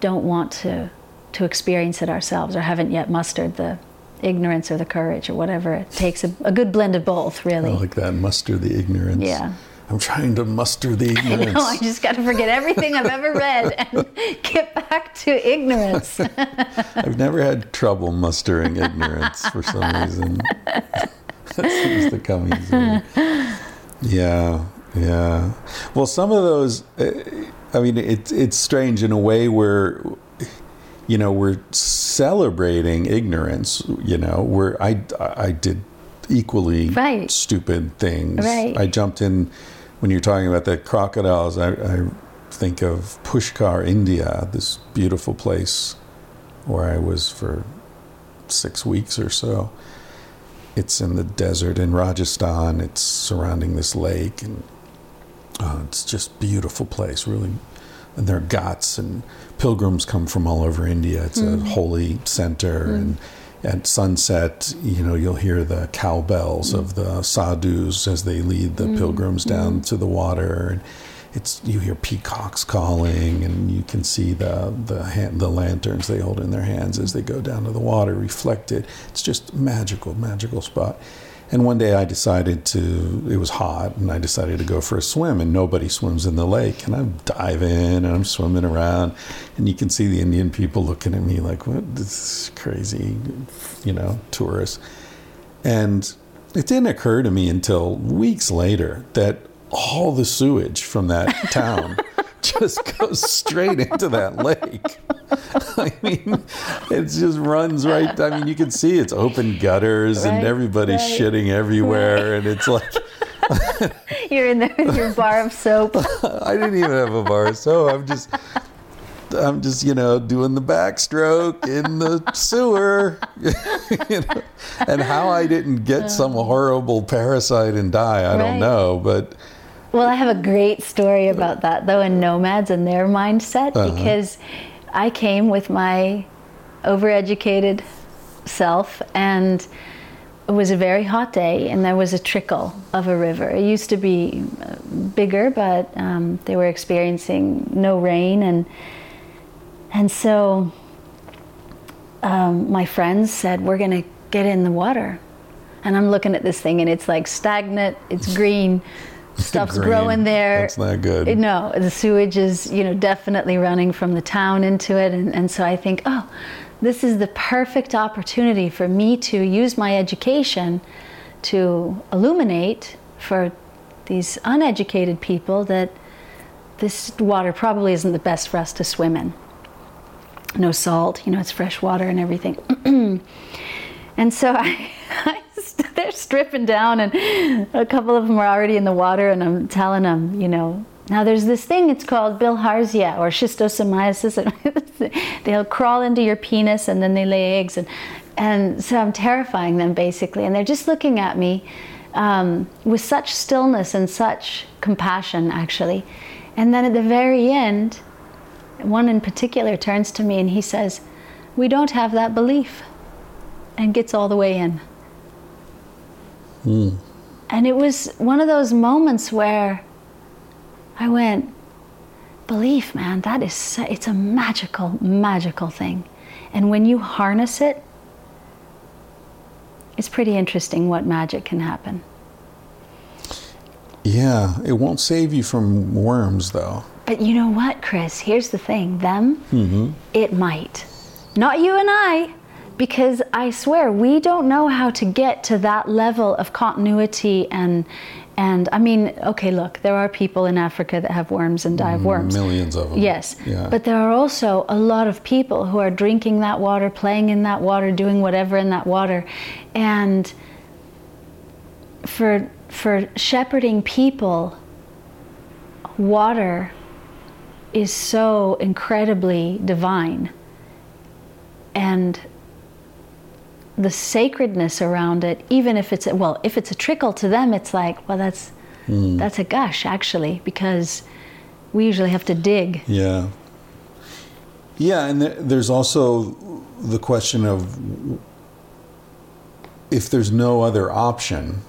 don't want to to experience it ourselves or haven't yet mustered the ignorance or the courage or whatever it takes a, a good blend of both really I like that. Muster the ignorance. Yeah. I'm trying to muster the I ignorance. know, I just got to forget everything I've ever read and get back to ignorance. I've never had trouble mustering ignorance for some reason. that seems to come easily. Yeah, yeah. Well, some of those, uh, I mean, it's it's strange in a way where, you know, we're celebrating ignorance. You know, where I I did equally Right. stupid things. Right. I jumped in when you're talking about the crocodiles. I, I think of Pushkar, India, this beautiful place where I was for six weeks or so. it's in the desert in Rajasthan. It's surrounding this lake, and uh, it's just beautiful place. Really, and there are ghats, and pilgrims come from all over India. It's a mm-hmm. holy center, mm-hmm. and at sunset, you know, you'll hear the cowbells of the sadhus as they lead the mm-hmm. pilgrims down to the water. And it's you hear peacocks calling, and you can see the the hand, the lanterns they hold in their hands as they go down to the water, reflected. It's just magical, magical spot. And one day I decided to, it was hot, and I decided to go for a swim, and nobody swims in the lake. And I dive in, and I'm swimming around, and you can see the Indian people looking at me like, what, this is crazy, you know, tourists. And it didn't occur to me until weeks later that all the sewage from that town just goes straight into that lake. I mean, it just runs right. I mean, you can see it's open gutters and everybody's right, shitting everywhere, and it's like You're in there with your bar of soap. I didn't even have a bar, so I'm just. I'm just, you know, doing the backstroke in the sewer, you know, and how I didn't get some oh. horrible parasite and die, I Right. don't know. But Well, I have a great story about that though in nomads and their mindset Uh-huh. because I came with my overeducated self and it was a very hot day and there was a trickle of a river. It used to be uh, bigger, but um, they were experiencing no rain and and so um, my friends said we're going to get in the water and i'm looking at this thing and it's like stagnant it's green stuff's Green. growing there That's not good. It- no the sewage is you know definitely running from the town into it and, and so i think oh this is the perfect opportunity for me to use my education to illuminate for these uneducated people that this water probably isn't the best for us to swim in no salt, you know, it's fresh water and everything. and so I, I they're stripping down, and a couple of them are already in the water, and I'm telling them, you know, now there's this thing, it's called bilharzia or schistosomiasis. They'll crawl into your penis and then they lay eggs. And, and so I'm terrifying them basically, and they're just looking at me um, with such stillness and such compassion, actually. And then at the very end, one in particular turns to me and he says, We don't have that belief, and gets all the way in. And it was one of those moments where I went, Belief, man, that is, it's a magical, magical thing. And when you harness it, it's pretty interesting what magic can happen. yeah, it won't save you from worms, though. But you know what, Chris? Here's the thing them, mm-hmm. it might. Not you and I, because I swear we don't know how to get to that level of continuity and. And I mean, okay, look, there are people in Africa that have worms and die of mm, worms. Millions of them. Yes. Yeah. But there are also a lot of people who are drinking that water, playing in that water, doing whatever in that water. And for for shepherding people, water is so incredibly divine. And the sacredness around it, even if it's a, well, if it's a trickle to them, it's like, well, that's hmm. that's a gush actually, because we usually have to dig. Yeah. Yeah, and there's also the question of if there's no other option,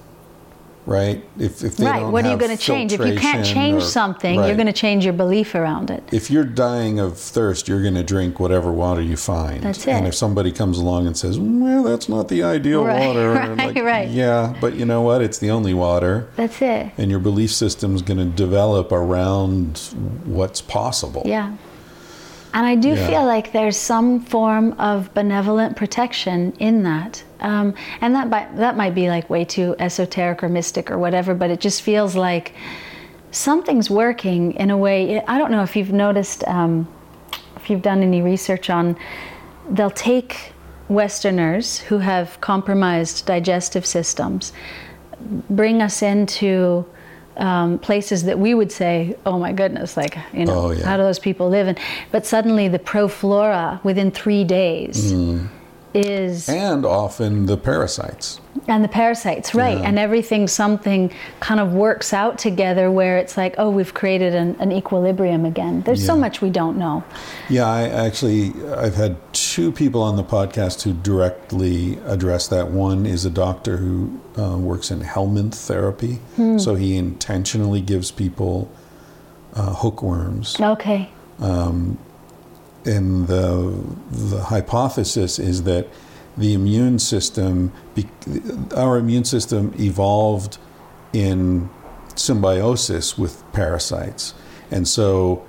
right? If, if they right. What are you going to change? If you can't change or- something, you're going to change your belief around it. If you're dying of thirst, you're going to drink whatever water you find. That's it. And if somebody comes along and says, "Well, that's not the ideal Right, water," right, like, right. yeah, but you know what? It's the only water, That's it. and your belief system's going to develop around what's possible. Yeah. And I do Yeah. feel like there's some form of benevolent protection in that. Um, and that might, that might be like way too esoteric or mystic or whatever, but it just feels like something's working in a way. I don't know if you've noticed, um, if you've done any research on, they'll take Westerners who have compromised digestive systems, bring us into um, places that we would say, oh my goodness, like, you know, Oh, yeah. how do those people live? And, but suddenly the proflora within three days Mm. is, And often the parasites. And the parasites right Yeah. and everything something kind of works out together where it's like oh we've created an, an equilibrium again there's so much we don't know Yeah, I actually I've had two people on the podcast who directly address that. One is a doctor who uh, works in helminth therapy, Hmm. so he intentionally gives people uh, hookworms, okay and the the hypothesis is that the immune system, our immune system evolved in symbiosis with parasites, and so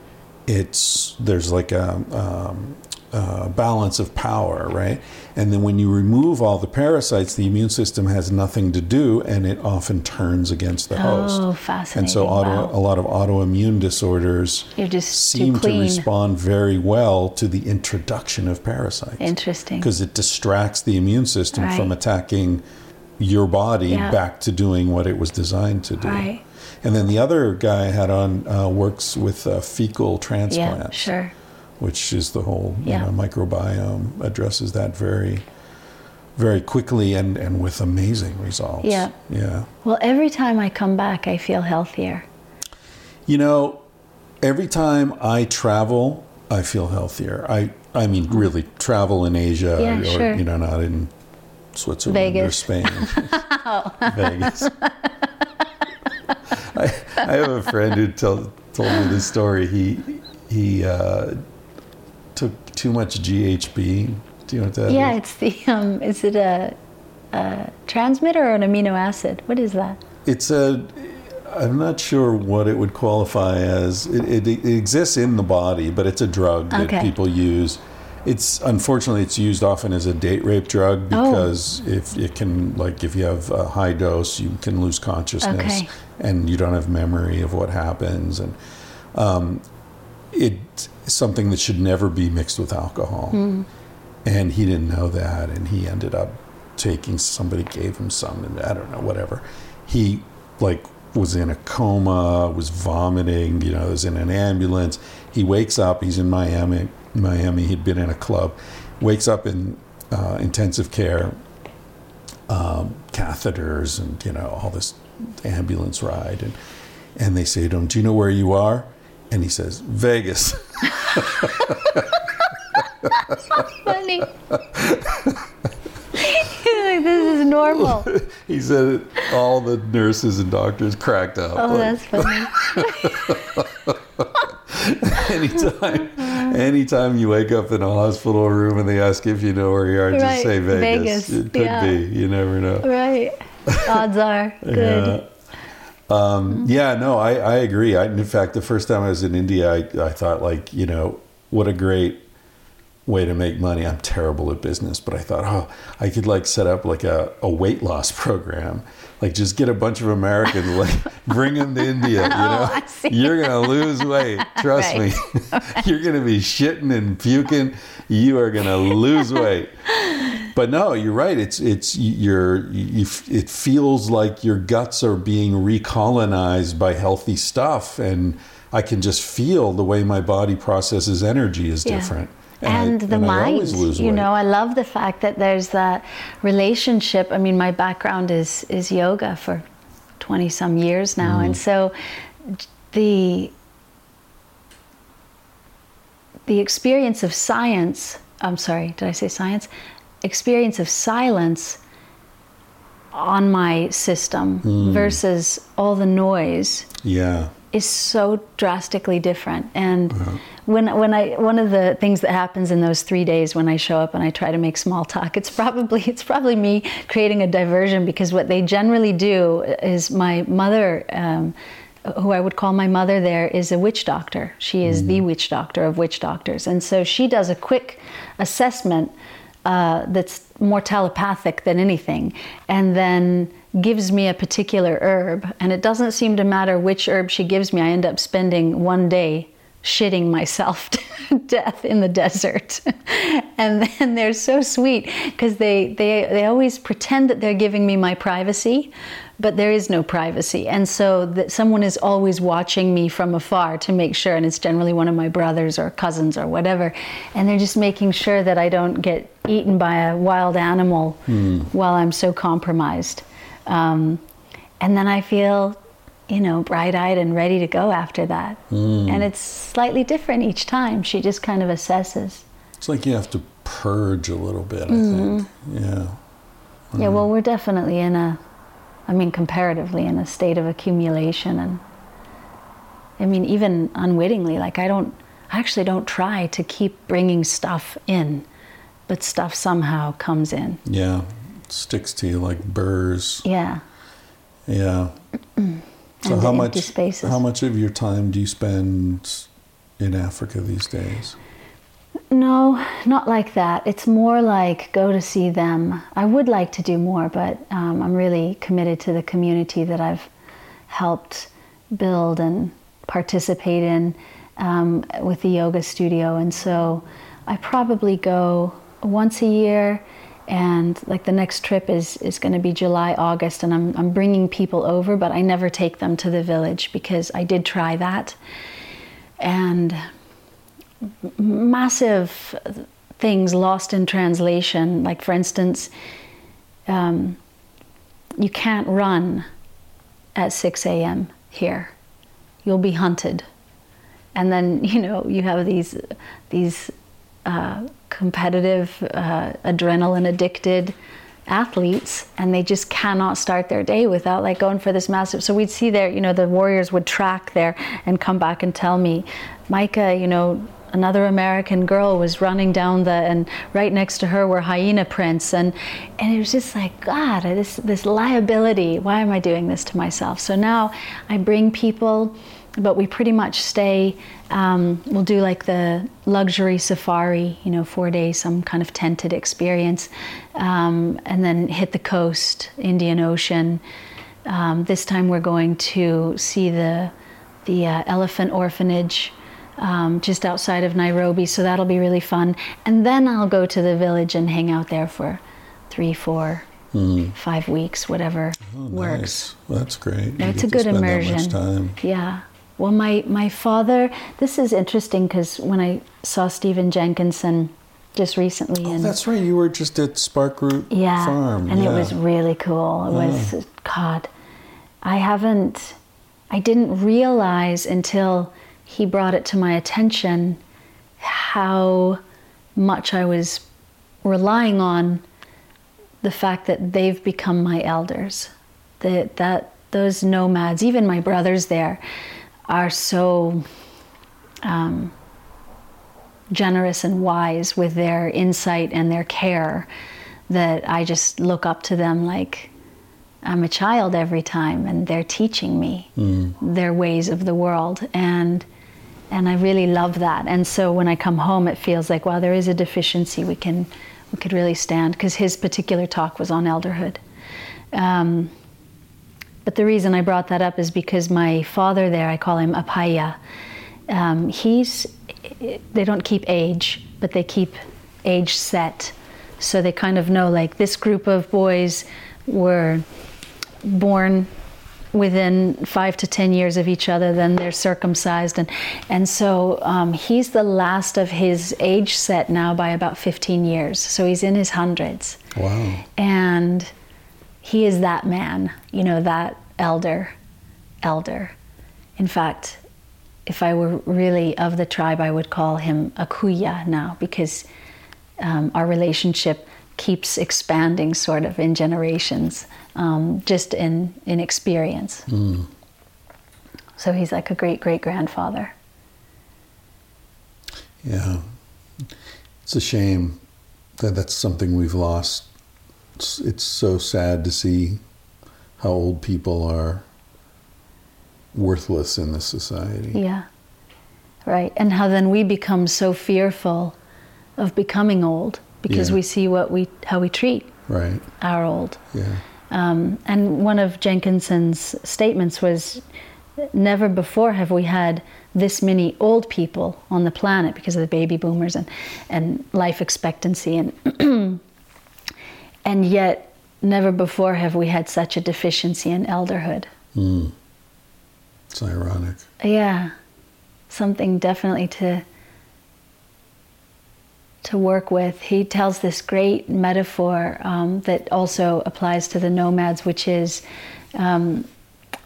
it's there's like a, um, a balance of power, right? And then when you remove all the parasites, the immune system has nothing to do, and it often turns against the host. oh fascinating! And so, auto, wow. a lot of autoimmune disorders seem to respond very well to the introduction of parasites interesting because it distracts the immune system from attacking your body Yeah. back to doing what it was designed to do. Right. And then the other guy I had on uh, works with uh, fecal yeah transplants, sure which is the whole you know, microbiome addresses that very, very quickly and, and with amazing results. Yeah. Yeah. well every time i come back i feel healthier You know, every time I travel, I feel healthier. I, I mean, really, travel in Asia Yeah, or, sure. you know, not in Switzerland or Spain. Vegas. I, have a friend who tell, told me this story. He, he uh, took too much GHB. Do you know what that is? yeah it's the um is it a, a transmitter or an amino acid what is that It's a. I'm not sure what it would qualify as. It, it, it exists in the body, but it's a drug that Okay. people use. It's unfortunately it's used often as a date rape drug Oh. because if it can like if you have a high dose, you can lose consciousness Okay. and you don't have memory of what happens and um, it's something that should never be mixed with alcohol. Hmm. And he didn't know that, and he ended up taking. Somebody gave him some, and I don't know, whatever. He like was in a coma, was vomiting. You know, was in an ambulance. He wakes up. He's in Miami. Miami. He'd been in a club. Wakes up in uh, intensive care. Um, catheters and you know all this ambulance ride and and they say to him, "Do you know where you are?" And he says, "Vegas." That's funny like, this is normal he said it, all the nurses and doctors cracked up. oh Like, that's funny anytime, anytime you wake up in a hospital room and they ask if you know where you are, just Right, say Vegas. Vegas, It could yeah. be. You never know. right odds are good Yeah. Um, yeah, no, I, I agree. I, in fact, the first time I was in India, I, I thought, like, you know, what a great way to make money. I'm terrible at business, but I thought, oh, I could like set up like a, a weight loss program. Like, just get a bunch of Americans, like, bring them to India. You oh, know, Oh, you're gonna lose weight. Trust me, you're gonna be shitting and puking. You are gonna lose weight. But no, you're right. It's it's you're you, it feels like your guts are being recolonized by healthy stuff, and I can just feel the way my body processes energy is Yeah. different. And, I, the and mind you know i love the fact that there's that relationship. I mean my background is is yoga for 20 some years now. And Mm. so the the experience of science i'm sorry did i say science? Experience of silence on my system Mm. versus all the noise Yeah, is so drastically different. And when when I one of the things that happens in those three days when I show up and I try to make small talk, it's probably it's probably me creating a diversion because what they generally do is my mother. Um, who I would call my mother there is a witch doctor. She is the witch doctor of witch doctors. And so she does a quick assessment uh, that's more telepathic than anything, and then gives me a particular herb. And it doesn't seem to matter which herb she gives me. I end up spending one day shitting myself to death in the desert. and then they're so sweet because they, they, they always pretend that they're giving me my privacy, but there is no privacy. And so that someone is always watching me from afar to make sure, and it's generally one of my brothers or cousins or whatever. And they're just making sure that I don't get eaten by a wild animal hmm. while I'm so compromised. Um, and then I feel, you know, bright eyed and ready to go after that. And it's slightly different each time. She just kind of assesses. It's like you have to purge a little bit, I Mm-hmm. think. Yeah. Yeah, well, we're definitely in a, I mean, comparatively in a state of accumulation. And I mean, even unwittingly, like I don't, I actually don't try to keep bringing stuff in, but stuff somehow comes in. Yeah. Sticks to you like burrs. Yeah. Yeah. So how much spaces. how much of your time do you spend in Africa these days? No, not like that. It's more like go to see them. I would like to do more, but um, I'm really committed to the community that I've helped build and participate in um, with the yoga studio. And so I probably go once a year. And like the next trip is, is going to be July, August, and I'm, I'm bringing people over, but I never take them to the village because I did try that. And massive things lost in translation. Like, for instance, um, you can't run at 6 a.m. here. You'll be hunted. And then, you know, you have these, these uh, competitive, uh, adrenaline addicted athletes and they just cannot start their day without like going for this massive so we'd see there you know the warriors would track there and come back and tell me micah you know another american girl was running down the and right next to her were hyena prints and and it was just like god this this liability why am i doing this to myself? So now i bring people but we pretty much stay um, we'll do like the luxury safari you know four days some kind of tented experience um, and then hit the coast indian ocean um, this time we're going to see the the uh, elephant orphanage um, just outside of nairobi so that'll be really fun and then i'll go to the village and hang out there for three four five weeks whatever works Nice. Well, that's great. You it's a good immersion. That much time. Yeah. Well, my my father. This is interesting because when I saw Stephen Jenkinson just recently, Oh, and that's right. You were just at Spark Root yeah, Farm. and yeah. it was really cool. It was God. I haven't. I didn't realize until he brought it to my attention how much I was relying on the fact that they've become my elders. That that those nomads, even my brothers there, are so um, generous and wise with their insight and their care that I just look up to them like I'm a child every time, and they're teaching me their ways of the world and. And I really love that. And so when I come home, it feels like, wow, there is a deficiency we can, we could really stand. Because his particular talk was on elderhood. Um, but the reason I brought that up is because my father there, I call him Apaya. Um, he's, they don't keep age, but they keep age set. So they kind of know like this group of boys were born within five to ten years of each other, then they're circumcised. And, and so um, he's the last of his age set now by about 15 years. So he's in his hundreds Wow. and he is that man you know that elder elder in fact if i were really of the tribe i would call him akuya now because um, our relationship keeps expanding sort of in generations um, just in in experience so he's like a great great grandfather Yeah. It's a shame that that's something we've lost. It's, it's so sad to see how old people are worthless in this society. Yeah. Right. And how then we become so fearful of becoming old because Yeah. we see what we how we treat Right. our old. Yeah. Um, and one of Jenkinson's statements was never before have we had this many old people on the planet because of the baby boomers and, and life expectancy and and yet never before have we had such a deficiency in elderhood. It's ironic. Yeah, something definitely to to work with. He tells this great metaphor um, that also applies to the nomads, which is um,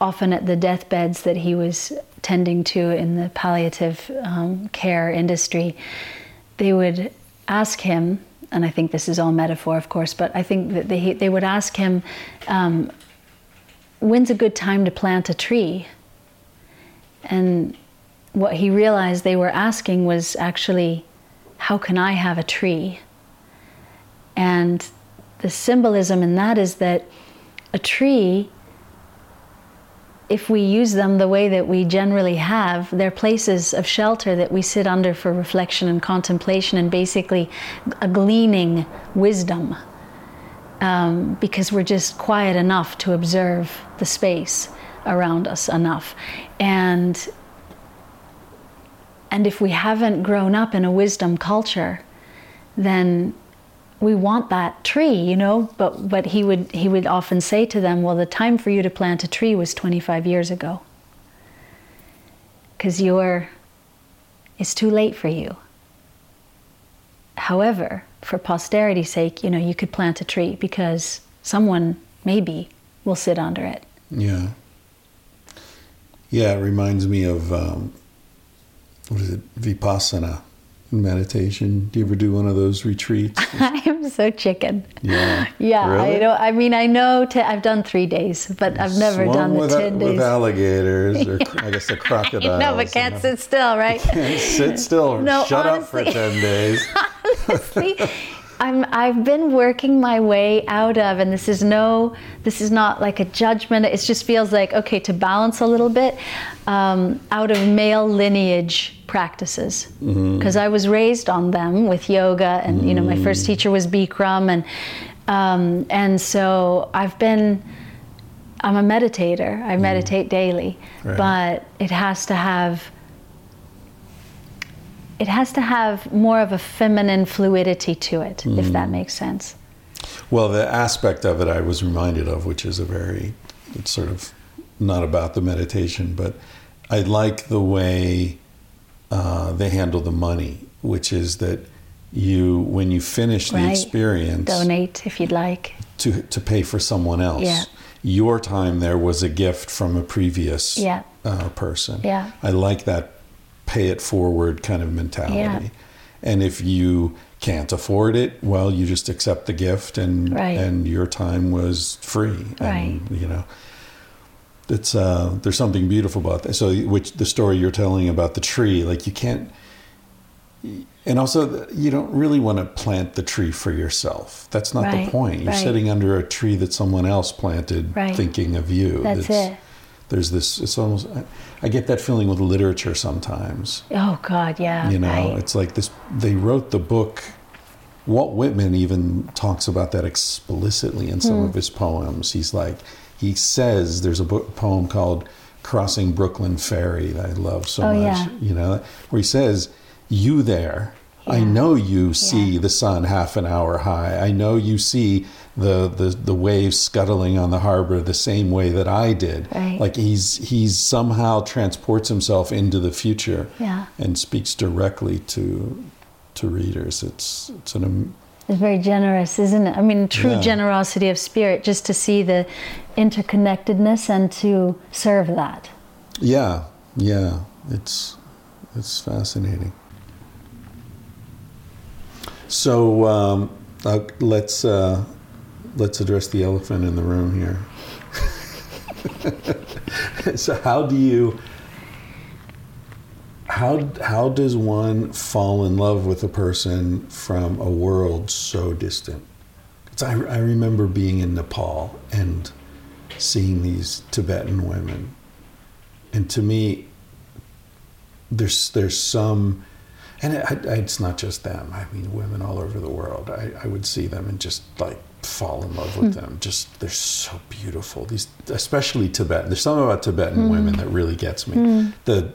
often at the deathbeds that he was tending to in the palliative um, care industry, they would ask him, and I think this is all metaphor, of course, but I think that they, they would ask him, um, when's a good time to plant a tree? And what he realized they were asking was actually, how can I have a tree? And the symbolism in that is that a tree, if we use them the way that we generally have, they're places of shelter that we sit under for reflection and contemplation and basically a gleaning wisdom. Um, because we're just quiet enough to observe the space around us enough. And and if we haven't grown up in a wisdom culture, then we want that tree, you know. But but he would he would often say to them, "Well, the time for you to plant a tree was 25 years ago, because you're it's too late for you." However, for posterity's sake, you know, you could plant a tree because someone maybe will sit under it. Yeah. Yeah, it reminds me of um, what is it, vipassana meditation. Do you ever do one of those retreats? I am so chicken. Yeah. Yeah, Really? I know. I mean, I know. i I've done three days, but I've never done the ten days. with alligators, or I guess the crocodiles. no, but can't sit still, right? Can't sit still. No, Shut up for ten days. honestly i'm i've been working my way out of and this is no this is not like a judgment. It just feels like okay to balance a little bit um, out of male lineage practices. Because i was raised on them with yoga and you know my first teacher was bikram and um, and so i've been i'm a meditator. I meditate daily. Right. but it has to have it has to have more of a feminine fluidity to it, if that makes sense. Well, the aspect of it I was reminded of, which is a very, it's sort of not about the meditation, but I like the way uh, they handle the money, which is that you, when you finish the Right. experience, Donate if you'd like. to, to pay for someone else. Yeah. Your time there was a gift from a previous Yeah. uh, person. Yeah. I like that pay it forward kind of mentality. Yeah. And if you can't afford it, well, you just accept the gift and Right. and your time was free. Right. And you know, it's uh, there's something beautiful about that. So, which the story you're telling about the tree, like you can't, and also you don't really want to plant the tree for yourself. That's not Right, the point. You're right. sitting under a tree that someone else planted, Right. thinking of you. That's It's- it. There's this. It's almost. I, get that feeling with literature sometimes. Oh, God, yeah. You know, right. it's like this. They wrote the book. Walt Whitman even talks about that explicitly in Hmm. some of his poems. He's like, he says there's a book, poem called "Crossing Brooklyn Ferry" that I love so Oh, much. yeah. You know, where he says, "You there." I know you see Yeah. the sun half an hour high. I know you see the, the, the waves scuttling on the harbor the same way that I did. Right. Like he's he's somehow transports himself into the future Yeah. and speaks directly to to readers. It's it's an It's very generous, isn't it? I mean, true Yeah. generosity of spirit, just to see the interconnectedness and to serve that. yeah yeah it's it's fascinating. So um, uh, let's uh, let's address the elephant in the room here. so how do you how how does one fall in love with a person from a world so distant? I, I remember being in Nepal and seeing these Tibetan women, and to me, there's there's some, and it, I, it's not just them. I mean, women all over the world. I, I would see them and just like fall in love with hmm. them. Just they're so beautiful. These, especially Tibetan. There's something about Tibetan hmm. women that really gets me. Hmm. The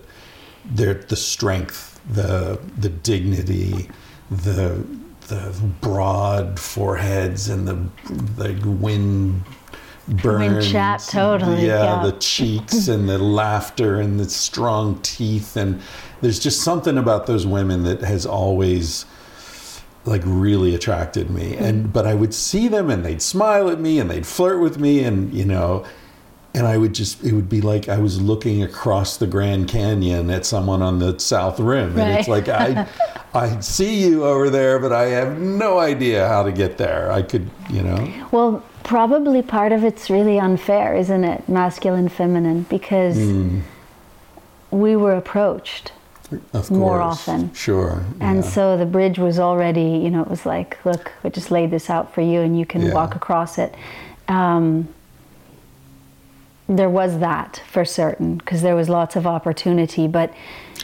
their the strength, the the dignity, the the broad foreheads and the the wind burns. chapped, totally, Yeah, yeah. the cheeks and the laughter and the strong teeth and there's just something about those women that has always like really attracted me. And but I would see them and they'd smile at me and they'd flirt with me and you know and I would just it would be like I was looking across the Grand Canyon at someone on the South Rim. And it's like I I see you over there, but I have no idea how to get there. I could, you know. Well, probably part of it's really unfair, isn't it? Masculine, feminine, because Mm. we were approached. Of course. More often. Sure. And yeah. so the bridge was already, you know, it was like, look, we just laid this out for you and you can Yeah. walk across it. Um, there was that for certain because there was lots of opportunity, but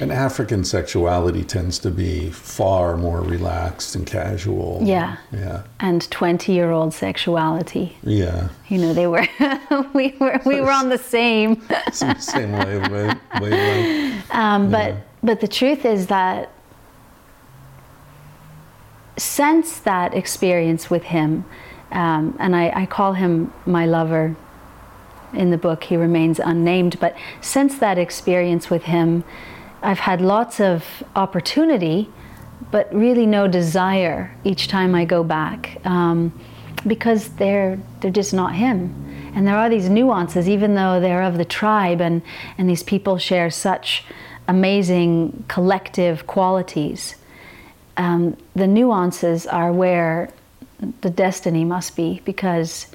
And African sexuality tends to be far more relaxed and casual. Yeah. Yeah. and 20 year old sexuality, Yeah. you know, they were, we were, we were on the same. Same, wavelength. Um, but but the truth is that since that experience with him, um, and I, I call him my lover in the book, he remains unnamed. But since that experience with him, I've had lots of opportunity, but really no desire each time I go back, um, because they're they're just not him. And there are these nuances, even though they're of the tribe, and and these people share such amazing collective qualities. Um, the nuances are where the destiny must be, because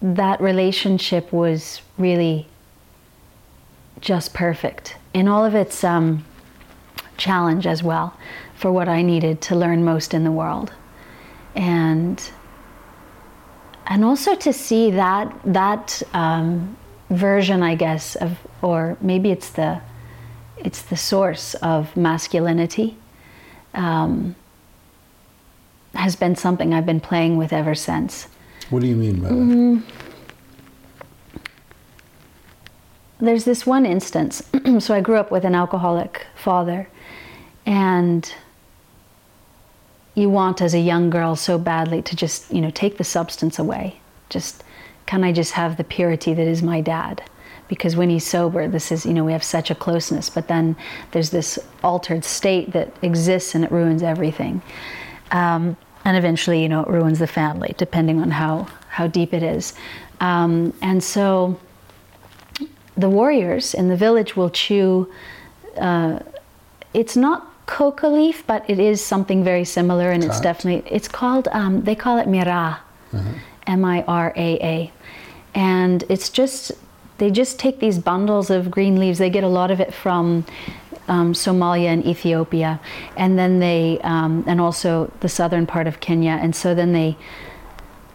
that relationship was really just perfect in all of its um, challenge as well for what I needed to learn most in the world, and and also to see that that um, version, I guess, of or maybe it's the it's the source of masculinity. Um, has been something I've been playing with ever since. What do you mean by that? Mm-hmm. there's this one instance. so I grew up with an alcoholic father, and you want as a young girl so badly to just, you know, take the substance away. Just, can I just have the purity that is my dad? Because when he's sober, this is, you know, we have such a closeness, but then there's this altered state that exists and it ruins everything. Um, and eventually, you know, it ruins the family, depending on how, how deep it is. Um, and so, the warriors in the village will chew. Uh, it's not coca leaf, but it is something very similar, and it's definitely. It's called. Um, they call it miraa, M I R A A, and it's just. They just take these bundles of green leaves. They get a lot of it from um, Somalia and Ethiopia, and then they um, and also the southern part of Kenya, and so then they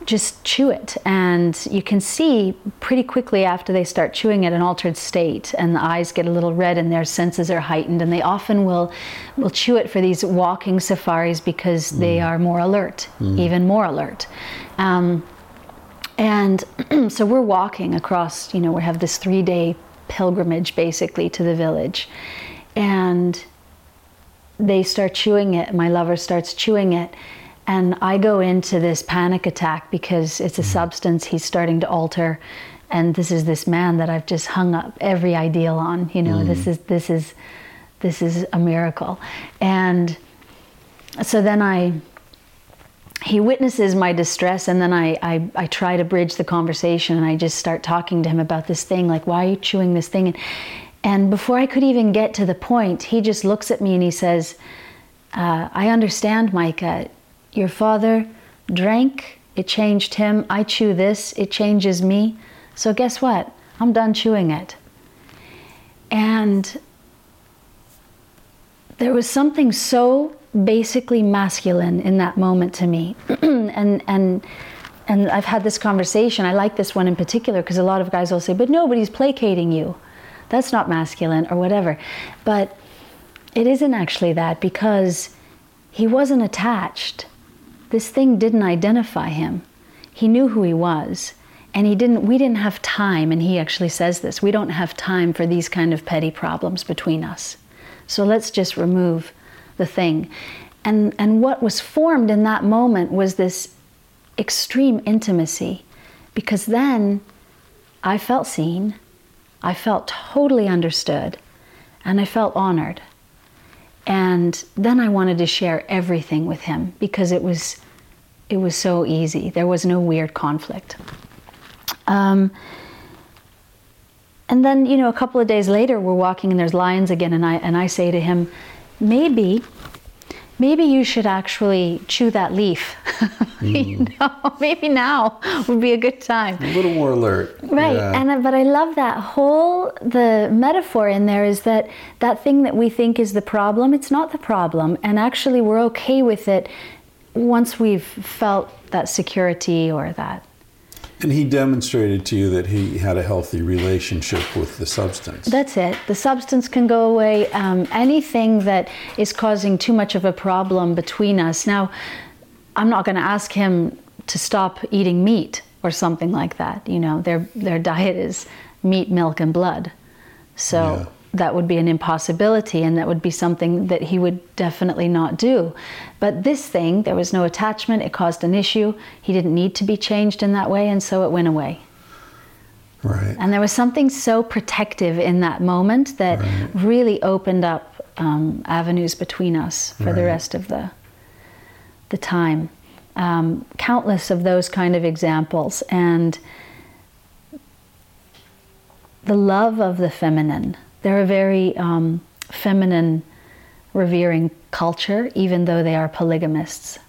just chew it. And you can see pretty quickly after they start chewing it an altered state and the eyes get a little red and their senses are heightened. And they often will will chew it for these walking safaris because they are more alert even more alert. Um, and so we're walking across you know we have this three day pilgrimage basically to the village. And they start chewing it my lover starts chewing it. And I go into this panic attack because it's a mm-hmm. substance he's starting to alter. And this is this man that I've just hung up every ideal on you know this mm-hmm. is this is this is a miracle. And so then I he witnesses my distress and then I, I, I try to bridge the conversation and I just start talking to him about this thing like why are you chewing this thing? And, and before I could even get to the point he just looks at me and he says uh, I understand Micah. Your father drank it changed him. I chew this it changes me. So guess what? I'm done chewing it. And there was something so basically masculine in that moment to me. And and and I've had this conversation. I like this one in particular because a lot of guys will say but nobody's placating you. That's not masculine or whatever. But it isn't actually that because he wasn't attached. This thing didn't identify him. He knew who he was and he didn't we didn't have time and he actually says this we don't have time for these kind of petty problems between us. So let's just remove the thing. And, and what was formed in that moment was this extreme intimacy because then I felt seen, I felt totally understood, and I felt honored. And then I wanted to share everything with him because it was it was so easy. There was no weird conflict. Um, and then, you know, a couple of days later, we're walking and there's lions again, and I and I say to him, maybe, maybe you should actually chew that leaf. you hmm. know, maybe now would be a good time. A little more alert. Right, Yeah. and uh, but I love that whole the metaphor in there is that that thing that we think is the problem, it's not the problem, and actually we're okay with it once we've felt that security or that. And he demonstrated to you that he had a healthy relationship with the substance. That's it. The substance can go away. Um, anything that is causing too much of a problem between us. Now, I'm not going to ask him to stop eating meat or something like that. You know, their their diet is meat, milk, and blood. So Yeah. That would be an impossibility, and that would be something that he would definitely not do. But this thing, there was no attachment. It caused an issue. He didn't need to be changed in that way, and so it went away. right. And there was something so protective in that moment that Right. really opened up um, avenues between us for the rest of the the time. Um, countless of those kind of examples, and the love of the feminine. They're a very um, feminine, revering culture, even though they are polygamists.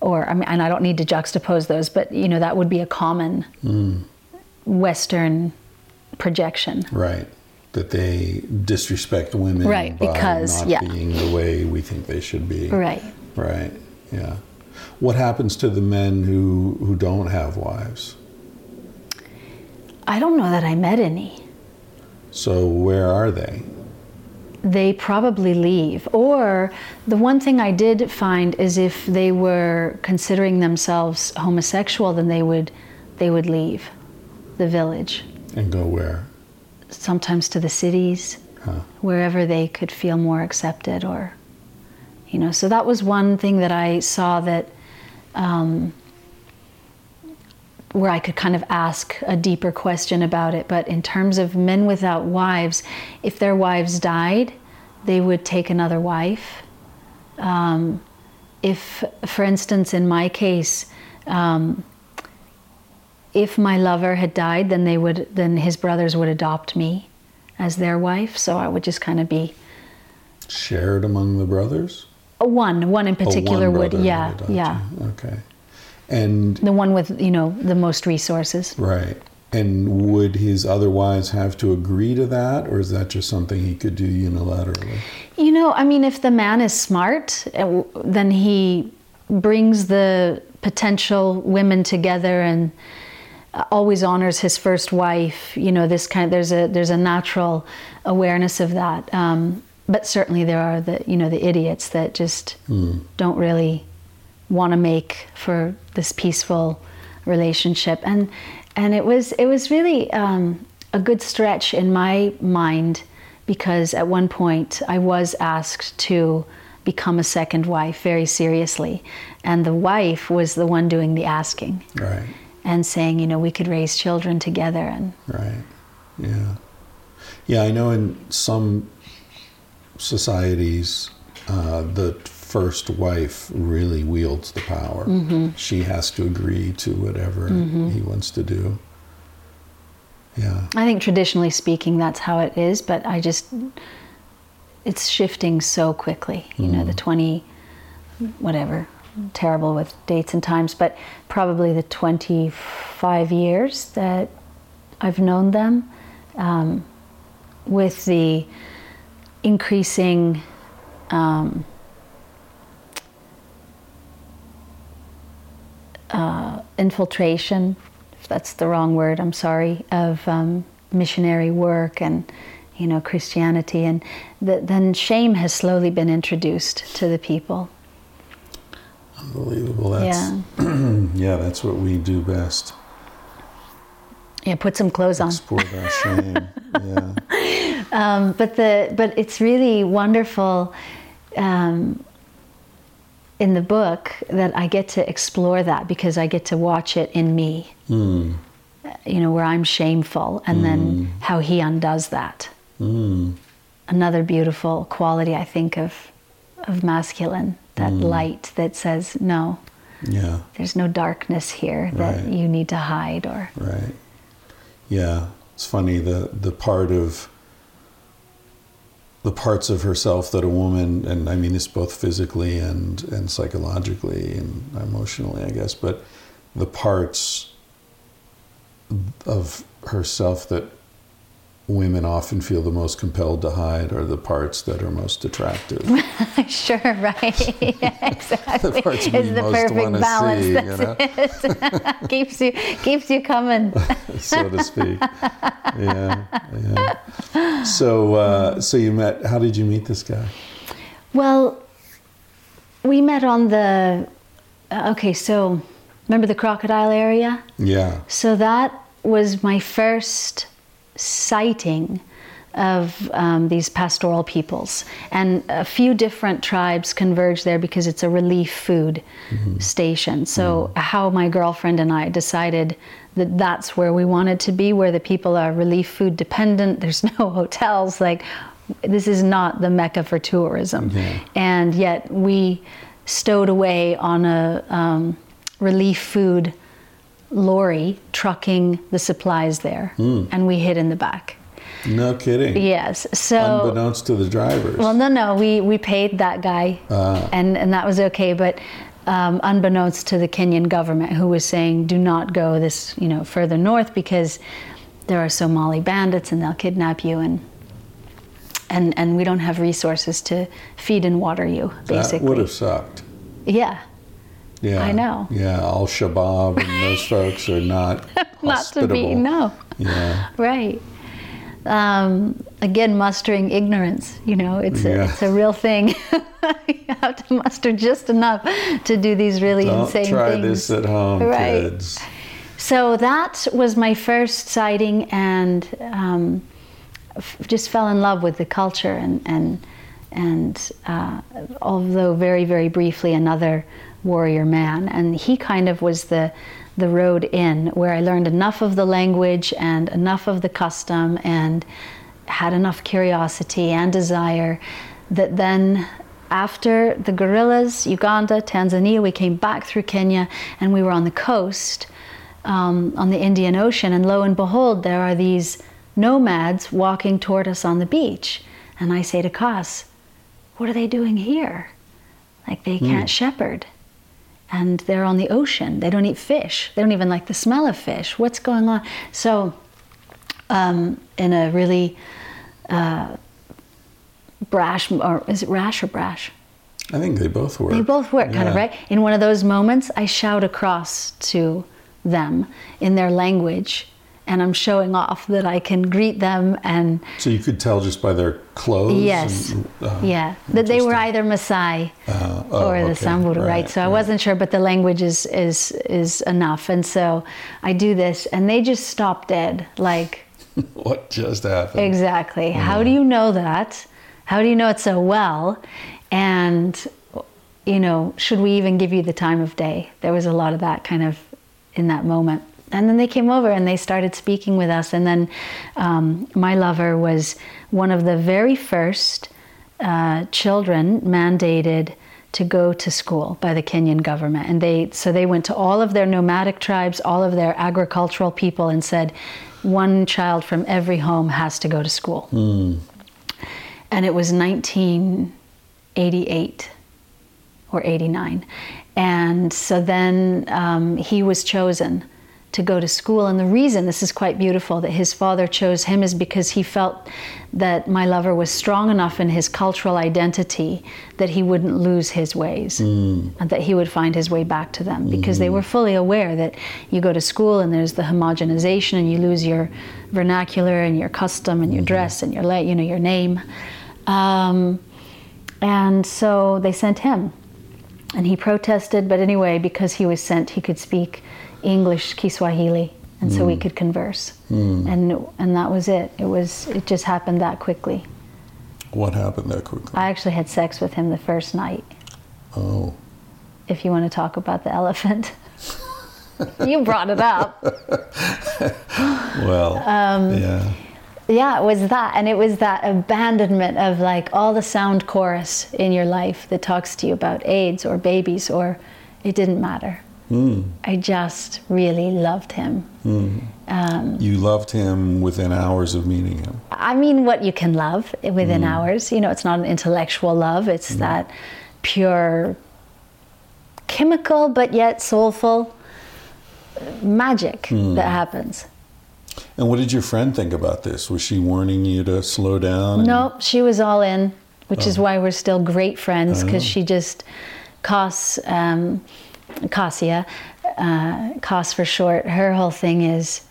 Or I mean, and I don't need to juxtapose those, but you know that would be a common Western projection. Right. That they disrespect women Right, by because- not yeah. being the way we think they should be. Right. Right. Yeah. What happens to the men who who don't have wives? I don't know that I met any. So where are they? They probably leave. Or the one thing I did find is if they were considering themselves homosexual, then they would they would leave the village. And go where? Sometimes to the cities, Huh. wherever they could feel more accepted or you know so that was one thing that i saw that um, where i could kind of ask a deeper question about it but in terms of men without wives if their wives died they would take another wife um, if for instance in my case um, if my lover had died then they would then his brothers would adopt me as their wife so i would just kind of be Shared among the brothers? One, one in Oh, particular one would, yeah, yeah. you. Okay. And The one with, you know, the most resources. right. And would his otherwise have to agree to that, or is that just something he could do unilaterally? You know, I mean, if the man is smart, uh, then he brings the potential women together and uh, always honors his first wife. You know, this kind. there's a there's a natural awareness of that. Um, but certainly there are the you know the idiots that just don't really want to make for this peaceful relationship and and it was it was really um, a good stretch in my mind because at one point I was asked to become a second wife very seriously and the wife was the one doing the asking Right. and saying you know we could raise children together and Right. Yeah. Yeah, I know in some societies, uh, the first wife really wields the power. She has to agree to whatever he wants to do. Yeah. I think traditionally speaking, that's how it is, but I just, it's shifting so quickly. You know, the 20, whatever, terrible with dates and times, but probably the 25 years that I've known them, um, with the increasing um, uh, infiltration, if that's the wrong word, I'm sorry, of um, missionary work and you know Christianity, and th- then shame has slowly been introduced to the people. Unbelievable. That's, yeah, yeah, that's what we do best. yeah, put some clothes on. Export our shame. Yeah. Um, but the but it's really wonderful um, in the book that I get to explore that because I get to watch it in me. Mm. You know, where I'm shameful, and then how he undoes that. Mm. another beautiful quality I think of of masculine, that light that says no, Yeah. there's no darkness here that Right. you need to hide or Right. Yeah. It's funny the the part of the parts of herself that a woman and I mean this both physically and and psychologically and emotionally I guess but the parts of herself that women often feel the most compelled to hide are the parts that are most attractive. sure, right? yeah, exactly. The parts it's the perfect balance. see, That's you it. keeps you keeps you coming. so to speak. Yeah, yeah. So, uh, so you met. How did you meet this guy? Well, we met on the. uh, Okay, so remember the crocodile area? Yeah, So that was my first sighting of um, these pastoral peoples. And a few different tribes converge there because it's a relief food station. So, how my girlfriend and I decided that that's where we wanted to be, where the people are relief food dependent, there's no hotels. Like, this is not the mecca for tourism. Yeah. And yet, we stowed away on a um, relief food lorry trucking the supplies there, and we hid in the back. no kidding. Yes, so Unbeknownst to the drivers. well, no, no, we we paid that guy, Ah. and and that was okay, but. Um, unbeknownst to the Kenyan government, who was saying, "Do not go this, you know, further north because there are Somali bandits and they'll kidnap you, and and and we don't have resources to feed and water you." that Basically, would have sucked. yeah, Yeah, I know. Yeah, Al Shabaab and those folks are not not to be no. Yeah, Right. Um, again, mustering ignorance. You know, it's a, Yeah. it's a real thing. you have to muster just enough to do these really don't insane try things. this at home, Right. kids. So that was my first sighting, and um, f- just fell in love with the culture, and and and uh, although very very briefly, another warrior man, and he kind of was the the road in where I learned enough of the language and enough of the custom and had enough curiosity and desire that then after the gorillas, Uganda, Tanzania, we came back through Kenya and we were on the coast um, on the Indian Ocean, and lo and behold, there are these nomads walking toward us on the beach. And I say to Kas, What are they doing here? Like they can't shepherd. And they're on the ocean. They don't eat fish. They don't even like the smell of fish. What's going on? So, um, in a really uh, brash, or is it rash or brash? I think they both work. They both work, kind of, right? In one of those moments, I shout across to them in their language, and I'm showing off that I can greet them and So you could tell just by their clothes. yes, and, uh, yeah, that they were either Maasai Uh, oh, or the okay. Samburu, right? So I wasn't sure, but the language is is is enough, and so I do this, and they just stop dead, like. What just happened? Exactly. How do you know that? How do you know it so well? And, you know, should we even give you the time of day? There was a lot of that kind of in that moment. And then they came over and they started speaking with us. And then um, my lover was one of the very first uh, children mandated to go to school by the Kenyan government. And they so they went to all of their nomadic tribes, all of their agricultural people, and said, one child from every home has to go to school. And it was 1988 or 89. And so then um, he was chosen to go to school. And the reason, this is quite beautiful, that his father chose him is because he felt that my lover was strong enough in his cultural identity that he wouldn't lose his ways and that he would find his way back to them because they mm-hmm. were fully aware that you go to school and there's the homogenization and you lose your vernacular and your custom and your mm-hmm. dress and your, la- you know, your name. Um, and so they sent him and he protested but anyway because he was sent he could speak english kiswahili and so we could converse and and that was it it was it just happened that quickly What happened that quickly? i actually had sex with him the first night oh. if you want to talk about the elephant you brought it up Well, Um, yeah. yeah, it was that. And it was that abandonment of like all the sound chorus in your life that talks to you about AIDS or babies or it didn't matter. I just really loved him. Um, you loved him within hours of meeting him. I mean, what you can love within mm. hours. You know, it's not an intellectual love, it's mm. that pure chemical but yet soulful uh, magic mm. that happens. And what did your friend think about this? Was she warning you to slow down? and- No, she was all in, which is oh. why we're still great friends oh. because she just, costs. um, Cassia, uh, Cos for short, her whole thing is,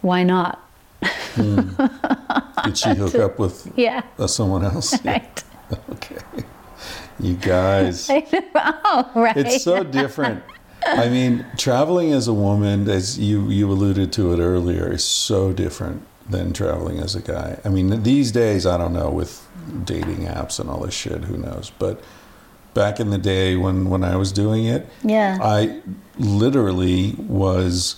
why not? Did she hook up with Yeah, uh, someone else? Yeah. right. Okay. You guys. oh, right. It's so different. I mean, traveling as a woman, as you, you alluded to it earlier, is so different than traveling as a guy. I mean, these days, I don't know, with dating apps and all this shit, who knows? But back in the day when, when I was doing it, yeah. I literally was.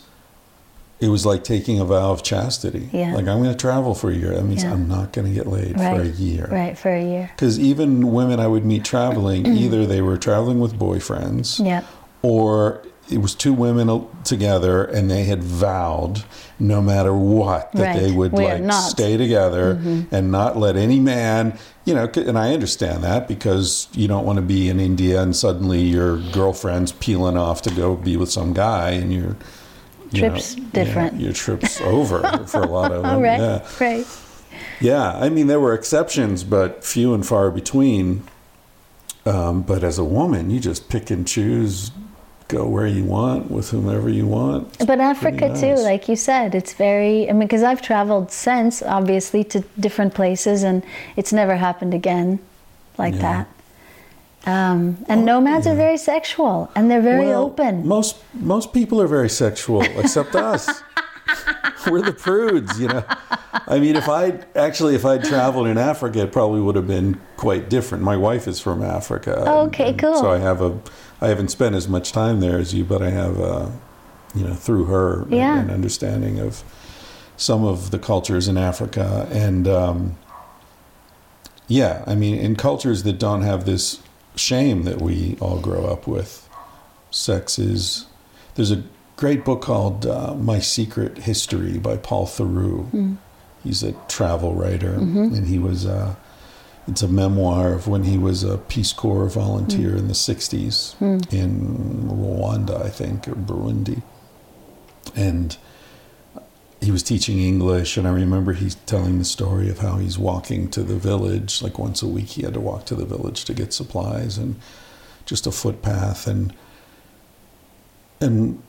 It was like taking a vow of chastity. Yeah. Like I'm going to travel for a year. That means Yeah. I'm not going to get laid for a year. Right, for a year. Because even women I would meet traveling, either they were traveling with boyfriends, Yeah. or it was two women together and they had vowed no matter what that Right. they would We like. Mm-hmm. stay together and not let any man you know and i understand that because you don't want to be in india and suddenly your girlfriend's peeling off to go be with some guy and your you Trip's know, different. yeah, your trip's over for a lot of them right, yeah right. yeah, I mean, there were exceptions, but few and far between. Um, but as a woman, you just pick and choose, go where you want with whomever you want. But Africa nice. too, like you said, it's very. I mean, because I've traveled since, obviously, to different places, and it's never happened again, like Yeah. that. Um, and nomads are very sexual, and they're very Well, open. Most most people are very sexual, except us. We're the prudes, you know. I mean, if I actually if I'd traveled in Africa, it probably would have been quite different. My wife is from Africa. Oh, and- okay, and cool. So I have a, I haven't spent as much time there as you, but I have, uh, you know, through her, Yeah. an understanding of some of the cultures in Africa, and um, yeah, I mean, in cultures that don't have this shame that we all grow up with, sex is. There's a great book called uh, My Secret History by Paul Theroux. He's a travel writer, and he was. Uh, it's a memoir of when he was a Peace Corps volunteer hmm. in the '60s hmm. in Rwanda, I think, or Burundi, and he was teaching English, and I remember he's telling the story of how he's walking to the village. Like once a week, he had to walk to the village to get supplies, and just a footpath. And and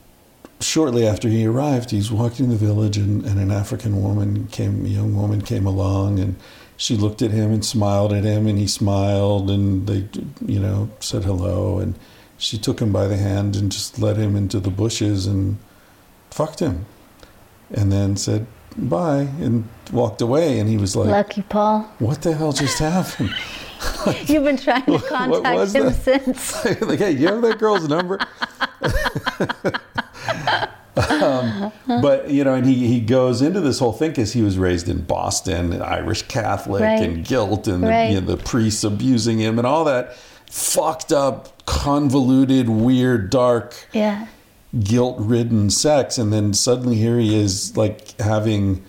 shortly after he arrived, he's walking in the village, and, and an African woman came, a young woman came along, and she looked at him and smiled at him, and he smiled, and they, you know, said hello, and she took him by the hand and just led him into the bushes and fucked him and then said bye and walked away and he was like Lucky Paul. what the hell just happened You've been trying to contact him that? since. like hey you have that girl's number um, but you know and he, he goes into this whole thing because he was raised in boston irish catholic Right. and guilt and the, you know, the priests abusing him and all that fucked up convoluted weird dark Yeah. guilt ridden sex and then suddenly here he is like having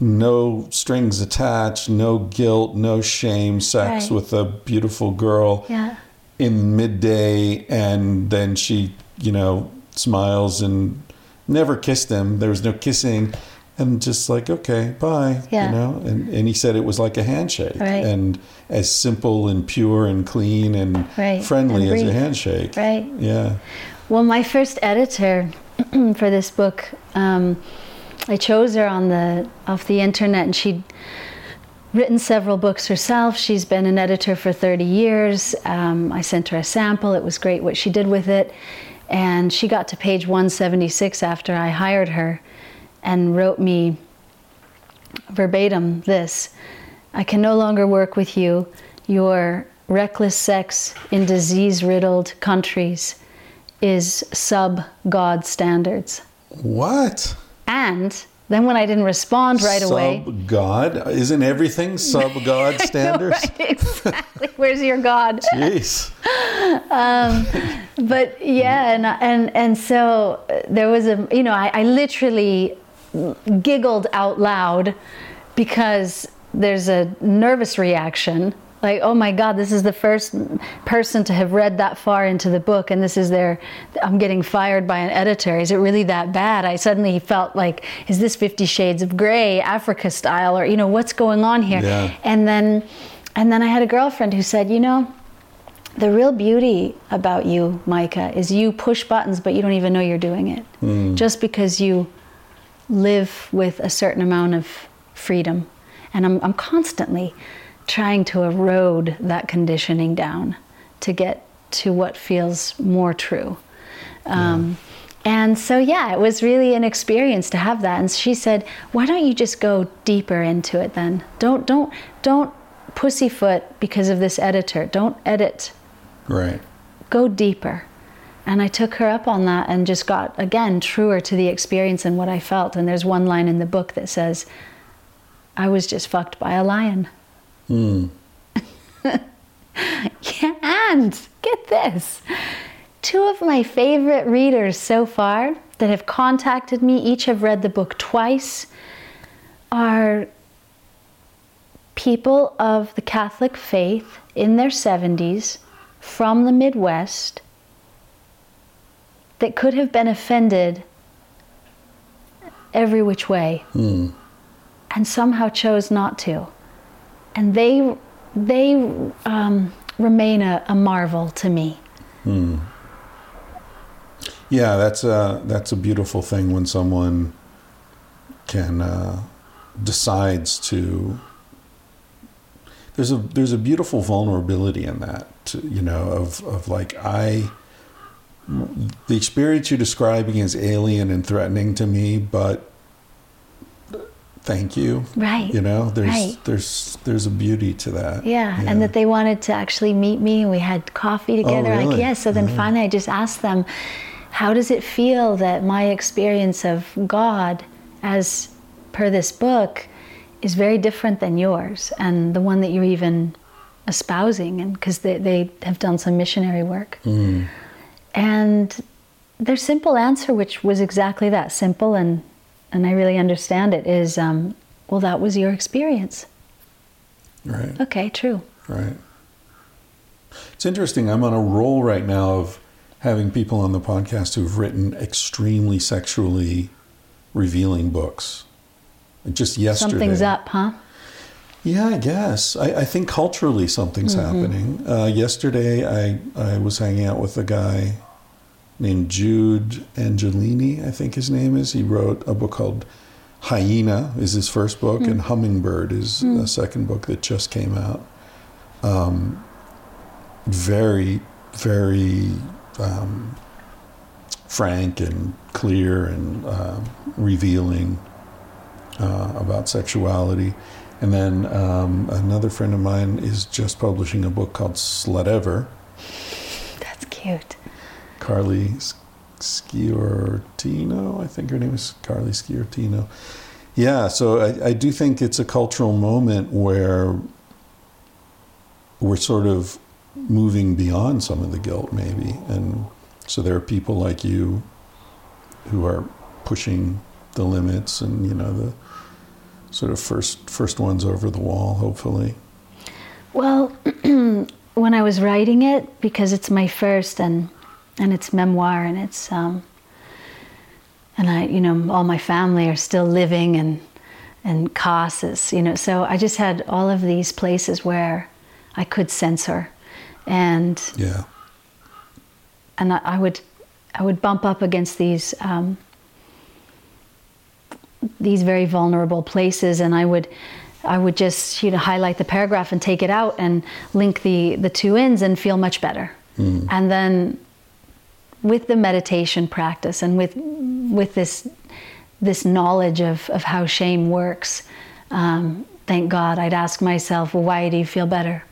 no strings attached no guilt no shame sex Right. with a beautiful girl Yeah. in midday and then she you know smiles and never kissed him there was no kissing and just like okay bye Yeah. you know and, and he said it was like a handshake Right. and as simple and pure and clean and Right. friendly And as a handshake Right. yeah Well, my first editor for this book, um, I chose her on the off the internet, and she'd written several books herself. She's been an editor for 30 years. Um, I sent her a sample. It was great what she did with it, and she got to page 176 after I hired her, and wrote me verbatim this: "I can no longer work with you. Your reckless sex in disease-riddled countries." is sub God standards. what And Then when I didn't respond right away, Sub God isn't everything sub God standards? right, exactly. Where's your God? Jeez. but yeah, and and and so uh, there was a you know I, I literally giggled out loud because there's a nervous reaction like oh my god this is the first person to have read that far into the book and this is their i'm getting fired by an editor is it really that bad i suddenly felt like is this 50 shades of gray africa style or you know what's going on here Yeah. and then and then i had a girlfriend who said you know the real beauty about you, Micah, is you push buttons, but you don't even know you're doing it. Hmm. Just because you live with a certain amount of freedom. And I'm, I'm constantly trying to erode that conditioning down to get to what feels more true. Um, And so, yeah, it was really an experience to have that. And she said, "Why don't you just go deeper into it then? Don't, don't, don't pussyfoot because of this editor. Don't edit Right. go deeper. And I took her up on that and just got, again, truer to the experience and what I felt. And there's one line in the book that says, I was just fucked by a lion. Yeah, mm. and get this. Two of my favorite readers so far that have contacted me, each have read the book twice, are people of the Catholic faith in their 70s from the Midwest that could have been offended every which way. Hmm. And somehow chose not to. And they, they um, remain a, a marvel to me. Yeah, that's a that's a beautiful thing when someone can uh, decides to. There's a there's a beautiful vulnerability in that, you know, of of like I. The experience you're describing is alien and threatening to me, but thank you. Right. You know, there's Right. there's there's a beauty to that. Yeah, and that they wanted to actually meet me and we had coffee oh, together. Like, Oh, really? yeah, so then finally I just asked them, how does it feel that my experience of God, as per this book, is very different than yours and the one that you're even espousing? And because they, they have done some missionary work. Mm. And their simple answer, which was exactly that simple, and, and I really understand it, is um, well, that was your experience. Right. Okay, true. Right. It's interesting. I'm on a roll right now of having people on the podcast who've written extremely sexually revealing books. Just yesterday. Something's up, huh? Yeah, I guess. I, I think culturally something's happening. Uh, yesterday, I, I was hanging out with a guy named Jude Angelini, I think his name is. He wrote a book called Hyena, is his first book, and Hummingbird is a second book that just came out. Um, very, very um, frank and clear and uh, revealing uh, about sexuality. And then um, another friend of mine is just publishing a book called Slutever. That's cute. Karley Sciortino, I think her name is Karley Sciortino. Yeah, so I, I do think it's a cultural moment where we're sort of moving beyond some of the guilt, maybe. And so there are people like you who are pushing the limits and, you know, the sort of first first ones over the wall, hopefully. Well, when I was writing it, because it's my first and and it's memoir and it's um, and I, you know, all my family are still living and and Casas, you know, so I just had all of these places where I could censor, and Yeah. and I, I would I would bump up against these um, these very vulnerable places, and I would I would just you know highlight the paragraph and take it out and link the the two ends and feel much better, and then with the meditation practice and with with this this knowledge of, of how shame works, um, thank God, I'd ask myself, well, why do you feel better?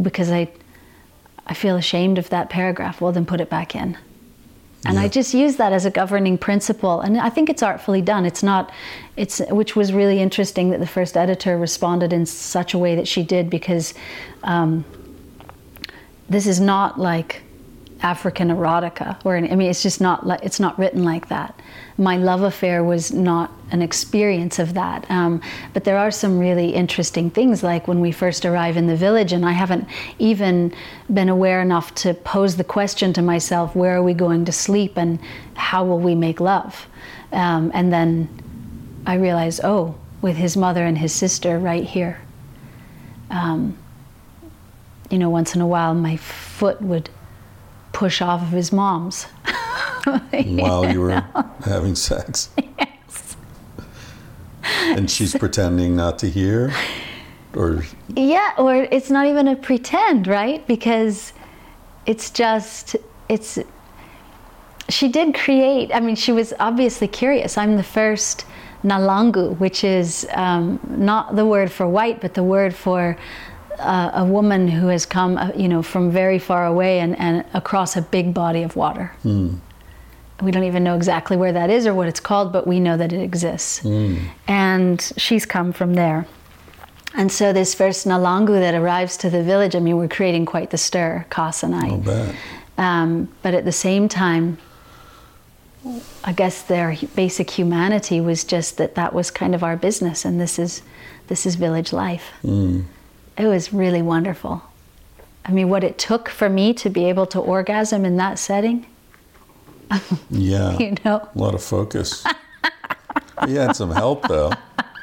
Because I I feel ashamed of that paragraph. Well, then put it back in. And I just use that as a governing principle, and I think it's artfully done. It's not, it's which was really interesting that the first editor responded in such a way that she did because um, this is not like African erotica, or I mean, it's just not like it's not written like that. My love affair was not an experience of that, um, but there are some really interesting things, like when we first arrive in the village, and I haven't even been aware enough to pose the question to myself: Where are we going to sleep, and how will we make love? Um, and then I realize, oh, with his mother and his sister right here. Um, you know, once in a while, my foot would push off of his mom's. While you were having sex. And she's pretending not to hear? Or Yeah, or it's not even a pretend, right? Because it's just, it's, she did create, I mean, she was obviously curious. I'm the first Nalangu, which is um, not the word for white, but the word for uh, a woman who has come, uh, you know, from very far away and, and across a big body of water. We don't even know exactly where that is or what it's called, but we know that it exists. And she's come from there. And so this first Nalangu that arrives to the village, I mean, we're creating quite the stir, Kas and I. Um, but at the same time, I guess their basic humanity was just that that was kind of our business, and this is this is village life. It was really wonderful. I mean, what it took for me to be able to orgasm in that setting, Yeah. you know. A lot of focus. you had some help though.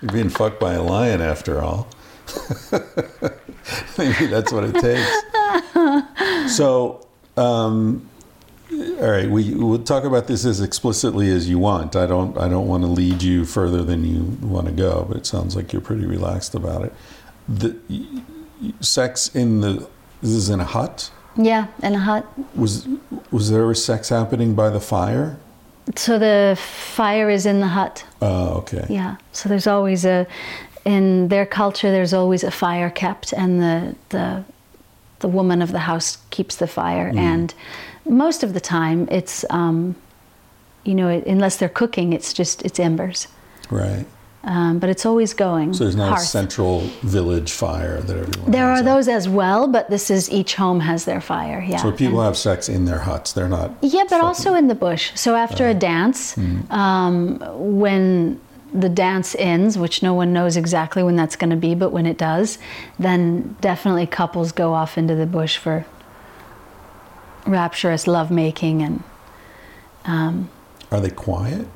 You're being fucked by a lion after all. Maybe that's what it takes. So, um, all right, we will talk about this as explicitly as you want. I don't. I don't want to lead you further than you want to go, but it sounds like you're pretty relaxed about it. The sex in the this is in a hut. Yeah, in a hut. Was was there ever sex happening by the fire? So the fire is in the hut. Oh, okay. Yeah. So there's always a, in their culture, there's always a fire kept, and the the, the woman of the house keeps the fire. And most of the time, it's, um, you know, unless they're cooking, it's just it's embers. Right. Um, but it's always going. So there's not a central village fire that everyone. There are at. those as well, but this is each home has their fire. Yeah. So people And- have sex in their huts. They're not. Yeah, but also in the bush. So after a dance, um, when the dance ends, which no one knows exactly when that's going to be, but when it does, then definitely couples go off into the bush for rapturous lovemaking and um, Are they quiet,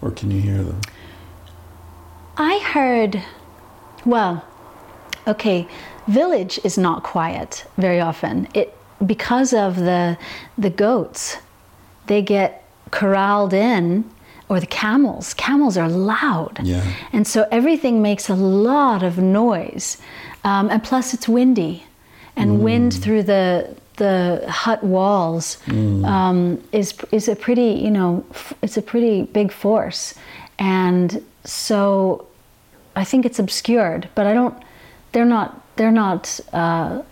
or can you hear them? I heard, well, okay, village is not quiet very often. It because of the the goats, they get corralled in, or the camels. Camels are loud, Yeah. and so everything makes a lot of noise, um, and plus it's windy, and wind through the the hut walls um, is is a pretty you know f- it's a pretty big force, and so I think it's obscured, but I don't. They're not. They're not uh,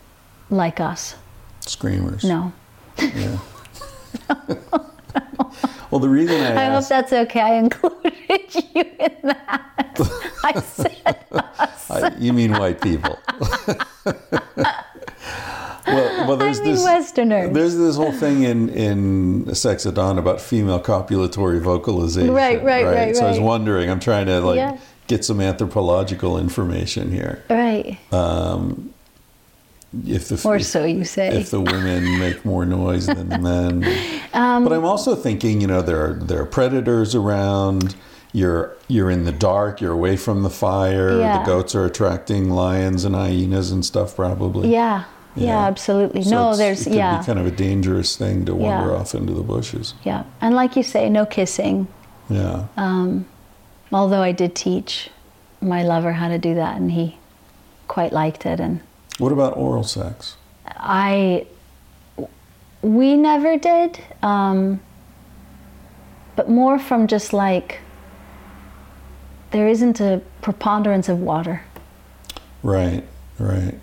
like us. Screamers. No. Yeah. well, the reason I, I hope that's okay. I included you in that. I said I- you mean white people. Well, well, there's I mean this. Westerners. There's this whole thing in in Sex at Dawn about female copulatory vocalization. Right, right, right, So I was wondering. I'm trying to like Yeah. get some anthropological information here. right, If the or if, so you say. if the women make more noise than the men. Um, but I'm also thinking, you know, there are there are predators around. You're you're in the dark. You're away from the fire. Yeah. The goats are attracting lions and hyenas and stuff, probably. yeah, yeah, absolutely. So no, there's it yeah, be kind of a dangerous thing to wander Yeah. off into the bushes. yeah, and like you say, no kissing. Yeah. Um, although I did teach my lover how to do that, and he quite liked it, and what about oral sex? I we never did, um, but more from just like there isn't a preponderance of water. Right. Right.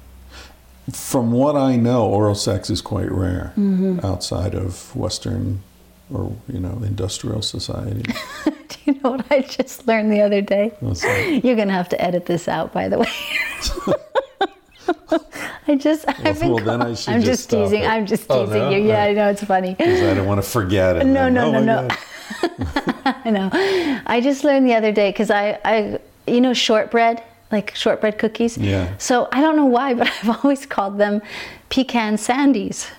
From what I know, oral sex is quite rare Mm-hmm. outside of Western or you know, industrial society. Do you know what I just learned the other day? You're gonna have to edit this out, by the way. I just, I've been well, then I should I'm just just teasing. it. I'm just Oh, teasing no? you. Yeah, I know it's funny. 'Cause I don't want to forget it. No, then. no, Oh no, no. I know. I just learned the other day because I, I, you know, shortbread, like shortbread cookies. Yeah. So I don't know why, but I've always called them pecan sandies.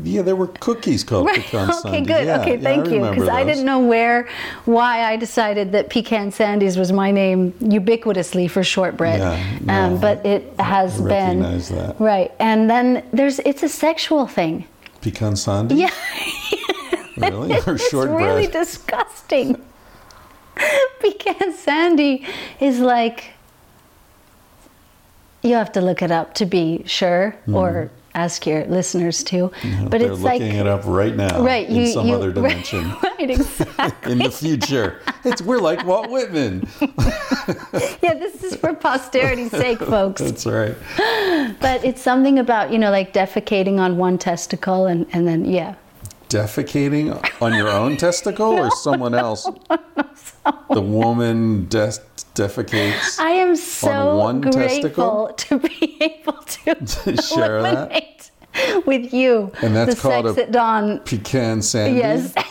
Yeah, there were cookies called Right. pecan sandies. Okay, good. Yeah, okay, yeah, thank you. Because I didn't know where, why I decided that pecan sandies was my name ubiquitously for shortbread. Yeah, no, um, but it has I been recognize that. right. And then there's it's a sexual thing. Pecan sundae? Yeah, Really? Or it's shortbread? really disgusting. pecan sandy is like you have to look it up to be sure, or mm-hmm. ask your listeners to. Yeah, but they're it's like looking it up right now right, in you, some you, other dimension. Right, exactly. in the future. It's we're like Walt Whitman. yeah, this is for posterity's sake, folks. That's right. But it's something about, you know, like defecating on one testicle and, and then, yeah. Defecating on your own testicle or someone else? The woman des- defecates. I am so one grateful to be able to share that? with you And that's the called sex a- at dawn. Pecan sandy. Yes.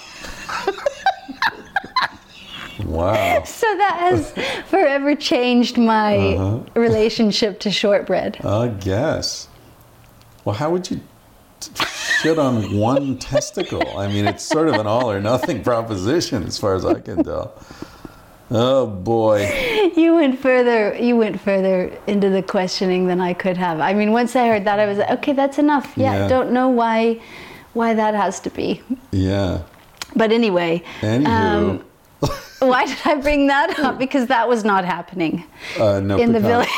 Wow. So that has forever changed my Uh-huh. relationship to shortbread. I guess. Well, how would you shit on one testicle? I mean, it's sort of an all or nothing proposition, as far as I can tell. Oh boy. You went further. You went further into the questioning than I could have. I mean, once I heard that, I was like, okay, that's enough. Yeah, Yeah. don't know why, why that has to be. Yeah. But anyway, Anywho, um, why did I bring that up? Because that was not happening uh, no in the village.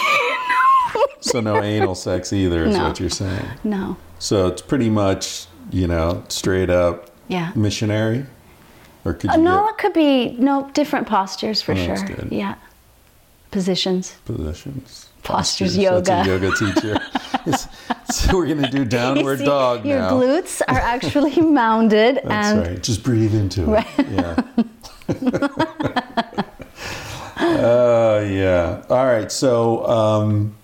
So no anal sex either, is No. what you're saying. no. So it's pretty much, you know, straight up Yeah. missionary, or could Uh, you no, get it could be no different postures for Oh, sure. Yeah. Positions. positions? Postures a yoga. yoga teacher. So we're gonna do downward see, dog your now. glutes are actually mounded That's and right. Just breathe into it. Right. Yeah. uh, yeah. All right. So, um,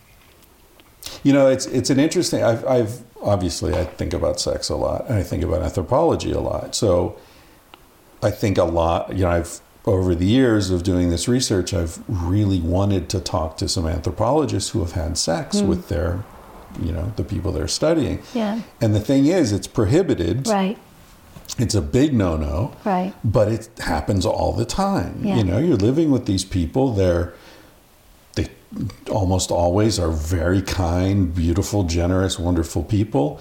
you know, it's it's an interesting. I've, I've obviously I think about sex a lot, and I think about anthropology a lot. So, I think a lot. You know, I've over the years of doing this research, I've really wanted to talk to some anthropologists who have had sex Hmm. with their, you know, the people they're studying. Yeah. And the thing is, it's prohibited. right, It's a big no-no. right. But it happens all the time. Yeah. You know, you're living with these people. They're they almost always are very kind, beautiful, generous, wonderful people,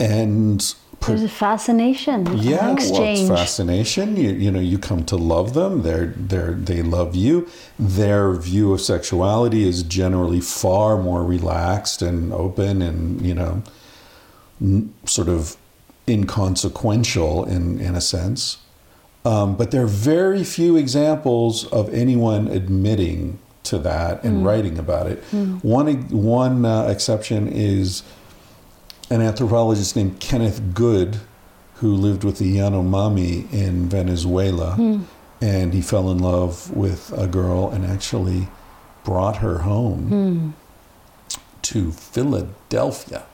and There's a fascination, yeah, well, exchange. it's fascination. You you know, you come to love them. They're they're they love you. Their view of sexuality is generally far more relaxed and open, and you know, n- sort of inconsequential in in a sense. Um, but there are very few examples of anyone admitting to that and writing about it. One one uh, exception is an anthropologist named Kenneth Good, who lived with the Yanomami in Venezuela, hmm. and he fell in love with a girl and actually brought her home hmm. to Philadelphia.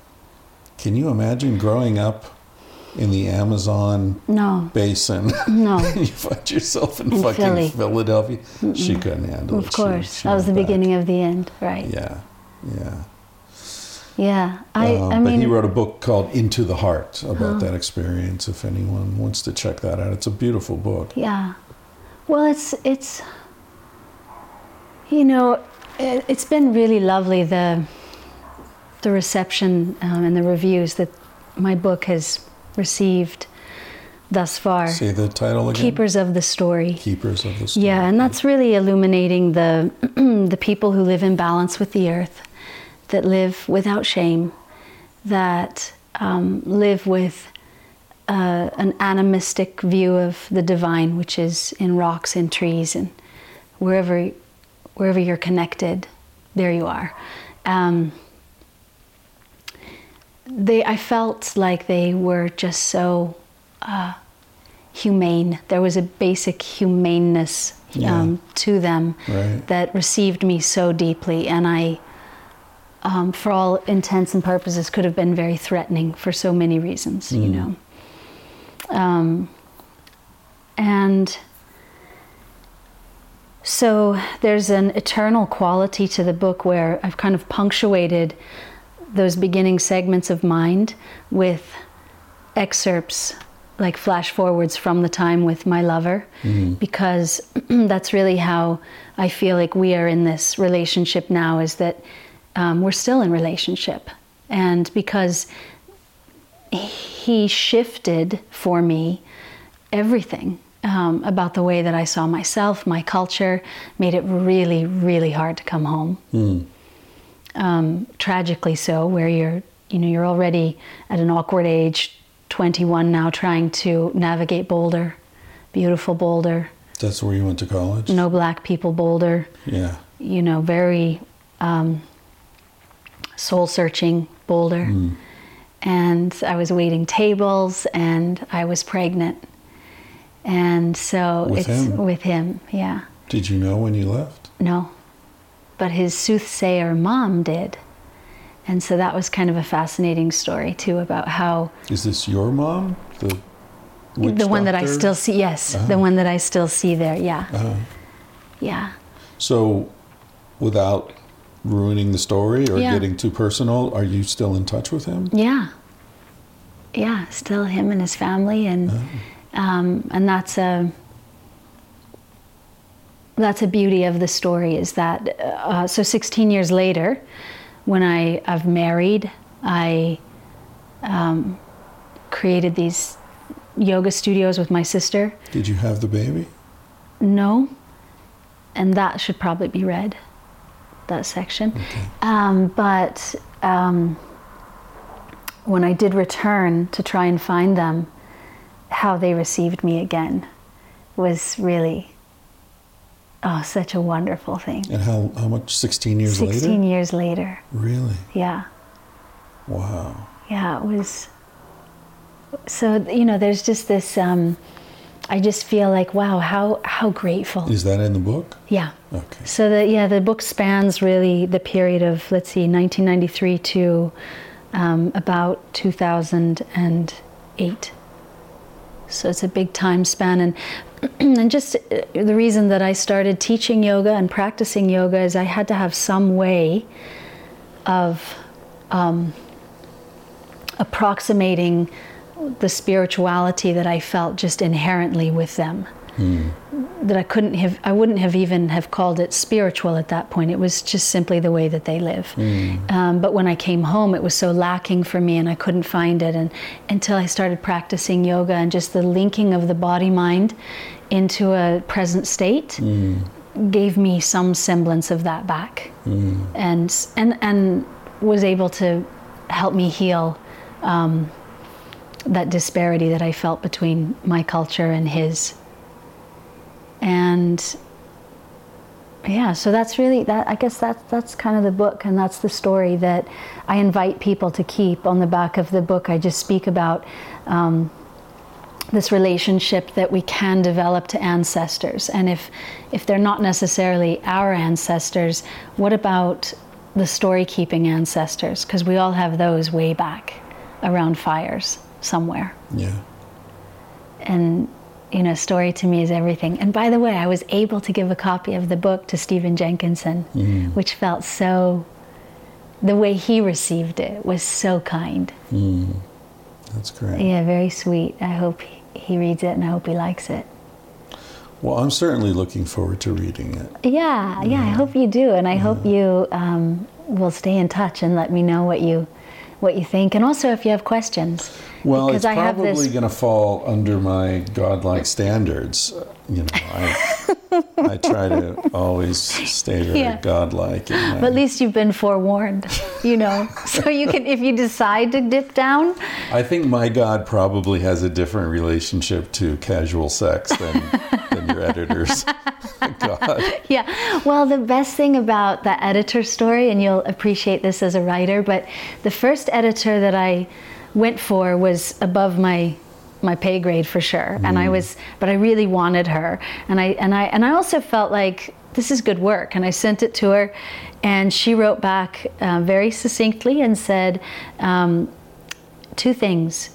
Can you imagine growing up in the Amazon no, basin? no. you find yourself in, In fucking Philly. Philadelphia. She couldn't handle it. Of course, she that was the back. beginning of the end, right? Yeah, yeah. Yeah, I, Um, I but mean, he wrote a book called Into the Heart about that experience. If anyone wants to check that out, it's a beautiful book. Yeah. Well, it's it's you know, it, it's been really lovely the the reception um, and the reviews that my book has received thus far. Say the title again. Keepers of the story. Keepers of the Story. Yeah, and that's really illuminating the the people who live in balance with the earth, that live without shame, that um, live with uh, an animistic view of the divine, which is in rocks and trees and wherever wherever you're connected, there you are. Um, they, I felt like they were just so uh, humane. There was a basic humaneness Yeah. um, to them Right. that received me so deeply, and I, um, for all intents and purposes, could have been very threatening for so many reasons, you know. Um, and so there's an eternal quality to the book where I've kind of punctuated those beginning segments of mind with excerpts like flash forwards from the time with my lover because that's really how I feel like we are in this relationship now is that um, we're still in relationship and because he shifted for me everything um, about the way that I saw myself, my culture, made it really, really hard to come home. Um, tragically so, where you're, you know, you're already at an awkward age, 21 now, trying to navigate Boulder, beautiful Boulder, That's where you went to college? no black people Boulder, Yeah. you know, very um, soul searching Boulder. And I was waiting tables and I was pregnant. And so With it's him? with him, yeah. Did you know when you left? No. But his soothsayer mom did. And so that was kind of a fascinating story too about how Is this your mom? The the one that I still see, yes, the one that I still see there, yeah. Uh-huh. Yeah. So, without ruining the story or Yeah. getting too personal, are you still in touch with him? Yeah. Yeah, still him and his family, and um, and that's a that's a beauty of the story is that uh, so 16 years later, when I I've married, I um, created these yoga studios with my sister. Did you have the baby? No, and that should probably be read. That section, um, but um, when I did return to try and find them, how they received me again was really oh such a wonderful thing. And how, how much? 16 years Sixteen later? years later, Really? yeah, Wow. yeah, it was. So you know, there's just this. Um, I just feel like wow, how how grateful. Is that in the book? Yeah. Okay. So the yeah, the book spans really the period of let's see, 1993 to um, about 2008. So it's a big time span, and and just uh, the reason that I started teaching yoga and practicing yoga is I had to have some way of um, approximating the spirituality that I felt just inherently with them that I couldn't have, I wouldn't have even have called it spiritual at that point. It was just simply the way that they live. Um, but when I came home, it was so lacking for me, and I couldn't find it. And until I started practicing yoga and just the linking of the body mind into a present state gave me some semblance of that back, and and and was able to help me heal. Um, that disparity that I felt between my culture and his. And yeah so that's really that i guess that that's kind of the book and that's the story that i invite people to keep on the back of the book. I just speak about um, this relationship that we can develop to ancestors. And if if they're not necessarily our ancestors what about the story keeping ancestors? Because we all have those way back around fires somewhere. Yeah. and you know story to me is everything. And by the way i was able to give a copy of the book to stephen jenkinson which felt so the way he received it was so kind. That's great. yeah very sweet. I hope he, he reads it and i hope he likes it. Well, I'm certainly looking forward to reading it. yeah yeah i hope you do. And i hope you um, will stay in touch and let me know what you what you think. And also if you have questions Well, because it's i probably this going to fall under my godlike standards. You know, I, I try to always stay very Yeah. godlike. my- but at least you've been forewarned you know so you can if you decide to dip down I think my God probably has a different relationship to casual sex than, than your editor's God. Yeah. Well, the best thing about the editor story, and you'll appreciate this as a writer, but the first editor that I went for was above my my pay grade for sure. And I was, but I really wanted her, and I and I and I also felt like this is good work. And I sent it to her, and she wrote back uh, very succinctly and said um, two things: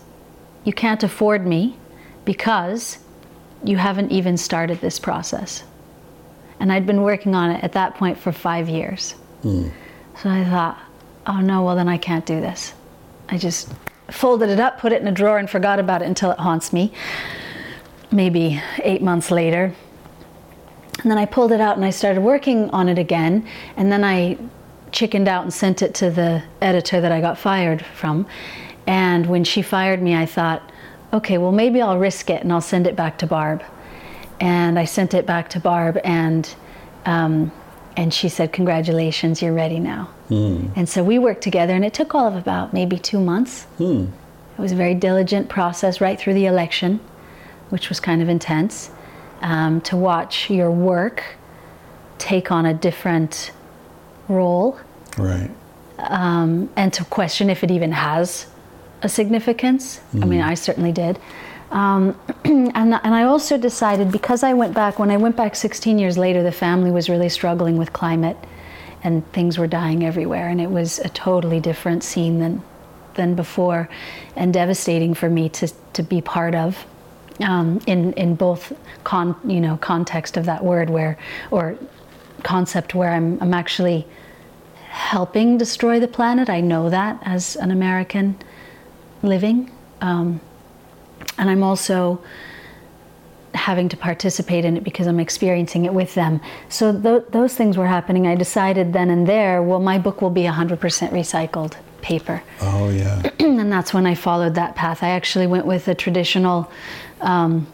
you can't afford me because you haven't even started this process. And I'd been working on it at that point for five years. So I thought, oh no, well then I can't do this. I just folded it up, put it in a drawer, and forgot about it until it haunts me. Maybe eight months later. And then I pulled it out and I started working on it again. And then I chickened out and sent it to the editor that I got fired from. And when she fired me, I thought, okay, well, maybe I'll risk it and I'll send it back to Barb. And I sent it back to Barb, and um, and she said, "Congratulations, you're ready now." Hmm. And so we worked together, and it took all of about maybe two months. Hmm. It was a very diligent process right through the election, which was kind of intense. Um, to watch your work take on a different role Right. Um, and to question if it even has a significance. I mean, hmm. I certainly did. Um, and, and I also decided because I went back, when I went back 16 years later, the family was really struggling with climate and things were dying everywhere. And it was a totally different scene than, than before and devastating for me to, to be part of. Um, in in both con you know context of that word where or concept where I'm I'm actually helping destroy the planet. I know that as an American living. Um, and I'm also having to participate in it because I'm experiencing it with them. So th- those things were happening. I decided then and there, well, my book will be 100% recycled paper. Oh yeah. and that's when I followed that path. I actually went with a traditional um,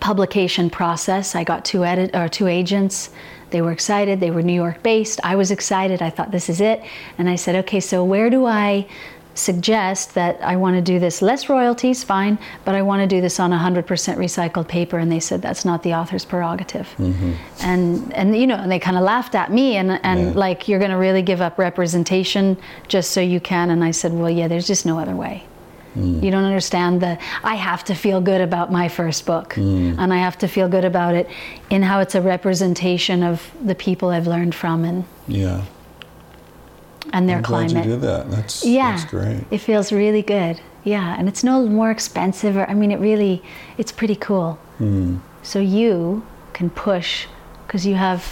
publication process. I got two edit or two agents. They were excited. They were New York based. I was excited. I thought this is it. And I said, okay, so where do I suggest that I want to do this less royalties, fine, but I want to do this on 100% recycled paper. And they said that's not the author's prerogative. Mm-hmm. And and you know, and they kind of laughed at me and and Yeah. like you're going to really give up representation just so you can. And I said, well, yeah, there's just no other way. Mm. You don't understand the. I have to feel good about my first book, mm. and I have to feel good about it in how it's a representation of the people I've learned from and Yeah. And their I'm glad you did that. That's Yeah, that's great. it feels really good. Yeah, and it's no more expensive. Or I mean, it really, it's pretty cool. Hmm. So you can push because you have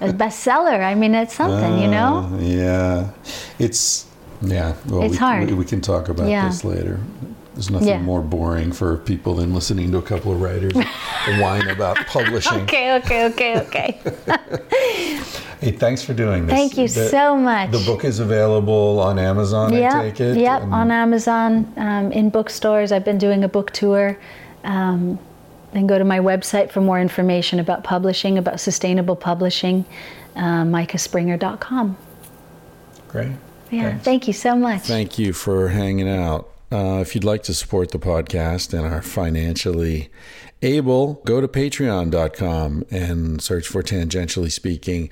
a bestseller. I mean, it's something, you know. Uh, yeah. It's yeah. Well, It's we, hard. We, we can talk about Yeah. this later. There's nothing Yeah. more boring for people than listening to a couple of writers whine about publishing. Okay, okay, okay, okay. Hey, thanks for doing this. Thank you The- so much. The book is available on Amazon. I Yep, take it. yep, and- on Amazon, um, in bookstores. I've been doing a book tour. Um, then go to my website for more information about publishing, about sustainable publishing, uh, micahspringer.com. Great. Yeah, Thanks. thank you so much. Thank you for hanging out. Uh, if you'd like to support the podcast and are financially able, go to patreon.com and search for Tangentially Speaking.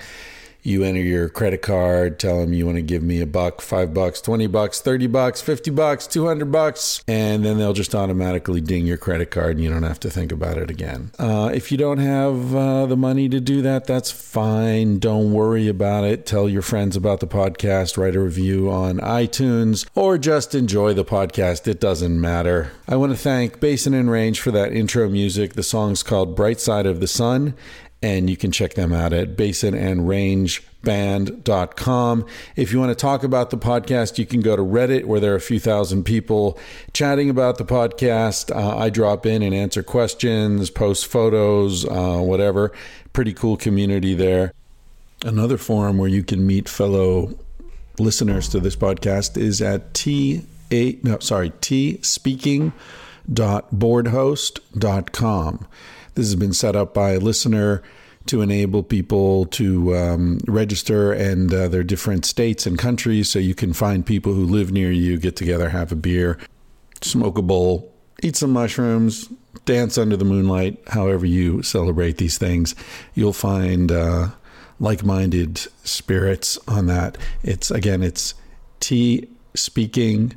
You enter your credit card, tell them you want to give me a buck, five bucks, 20 bucks, 30 bucks, 50 bucks, 200 bucks, and then they'll just automatically ding your credit card and you don't have to think about it again. Uh, if you don't have uh, the money to do that, that's fine. Don't worry about it. Tell your friends about the podcast, write a review on iTunes, or just enjoy the podcast. It doesn't matter. I want to thank Basin and Range for that intro music. The song's called Bright Side of the Sun and you can check them out at basinandrangeband.com. If you want to talk about the podcast, you can go to Reddit where there are a few thousand people chatting about the podcast. Uh, I drop in and answer questions, post photos, uh, whatever. Pretty cool community there. Another forum where you can meet fellow listeners to this podcast is at T A no sorry T speaking boardhost.com. This has been set up by a listener to enable people to um, register and uh, their different states and countries so you can find people who live near you, get together, have a beer, smoke a bowl, eat some mushrooms, dance under the moonlight, however you celebrate these things. You'll find uh, like minded spirits on that. It's again, it's T speaking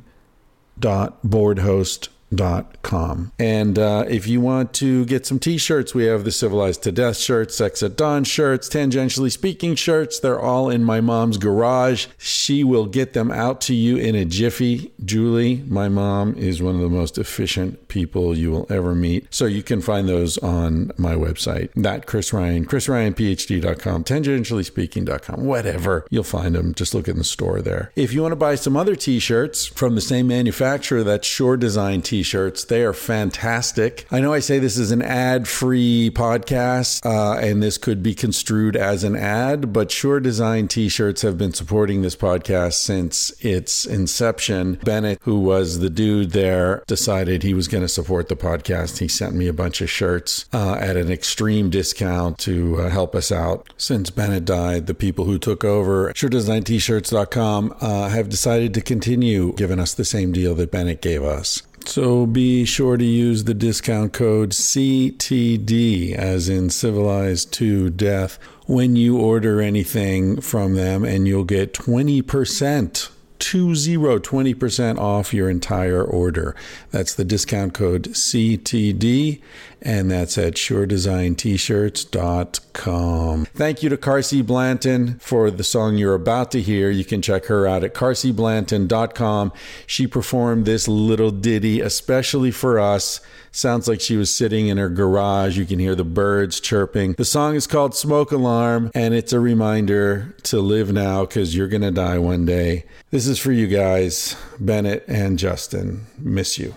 boardhost com. And uh, if you want to get some t shirts, we have the Civilized to Death shirts, Sex at Dawn shirts, Tangentially Speaking shirts. They're all in my mom's garage. She will get them out to you in a jiffy. Julie, my mom, is one of the most efficient people you will ever meet. So you can find those on my website. That Chris Ryan, chris ryan phd.com ChrisRyanPhD.com, TangentiallySpeaking.com, whatever. You'll find them. Just look in the store there. If you want to buy some other t shirts from the same manufacturer, that's Shore Design t shirts. They are fantastic. I know I say this is an ad free podcast, uh, and this could be construed as an ad, but Shore Design t shirts have been supporting this podcast since its inception. Bennett, who was the dude there, decided he was going to support the podcast. He sent me a bunch of shirts uh, at an extreme discount to uh, help us out. Since Bennett died, the people who took over ShoreDesignT-shirts.com uh, have decided to continue giving us the same deal that Bennett gave us. So be sure to use the discount code CTD, as in civilized to death, when you order anything from them, and you'll get 20%. 20 20% off your entire order. That's the discount code CTD and that's at shoredesignt-shirts.com. Thank you to Carsie Blanton for the song you're about to hear. You can check her out at carsieblanton.com. She performed this little ditty especially for us. Sounds like she was sitting in her garage. You can hear the birds chirping. The song is called Smoke Alarm, and it's a reminder to live now because you're going to die one day. This is for you guys, Bennett and Justin. Miss you.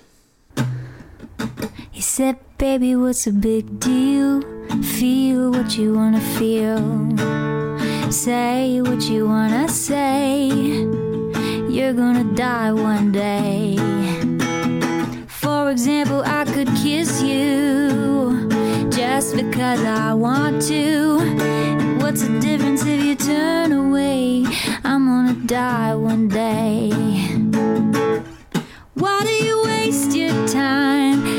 He said, Baby, what's a big deal? Feel what you wanna feel. Say what you wanna say. You're gonna die one day. For example, I could kiss you just because I want to. What's the difference if you turn away? I'm gonna die one day. Why do you waste your time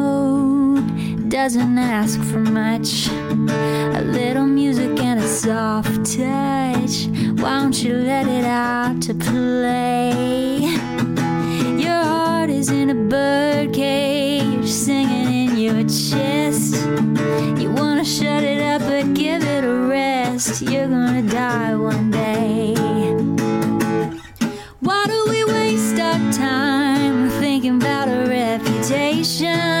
doesn't ask for much. A little music and a soft touch. Why don't you let it out to play? Your heart is in a bird cage, singing in your chest. You wanna shut it up, but give it a rest. You're gonna die one day. Why do we waste our time thinking about a reputation?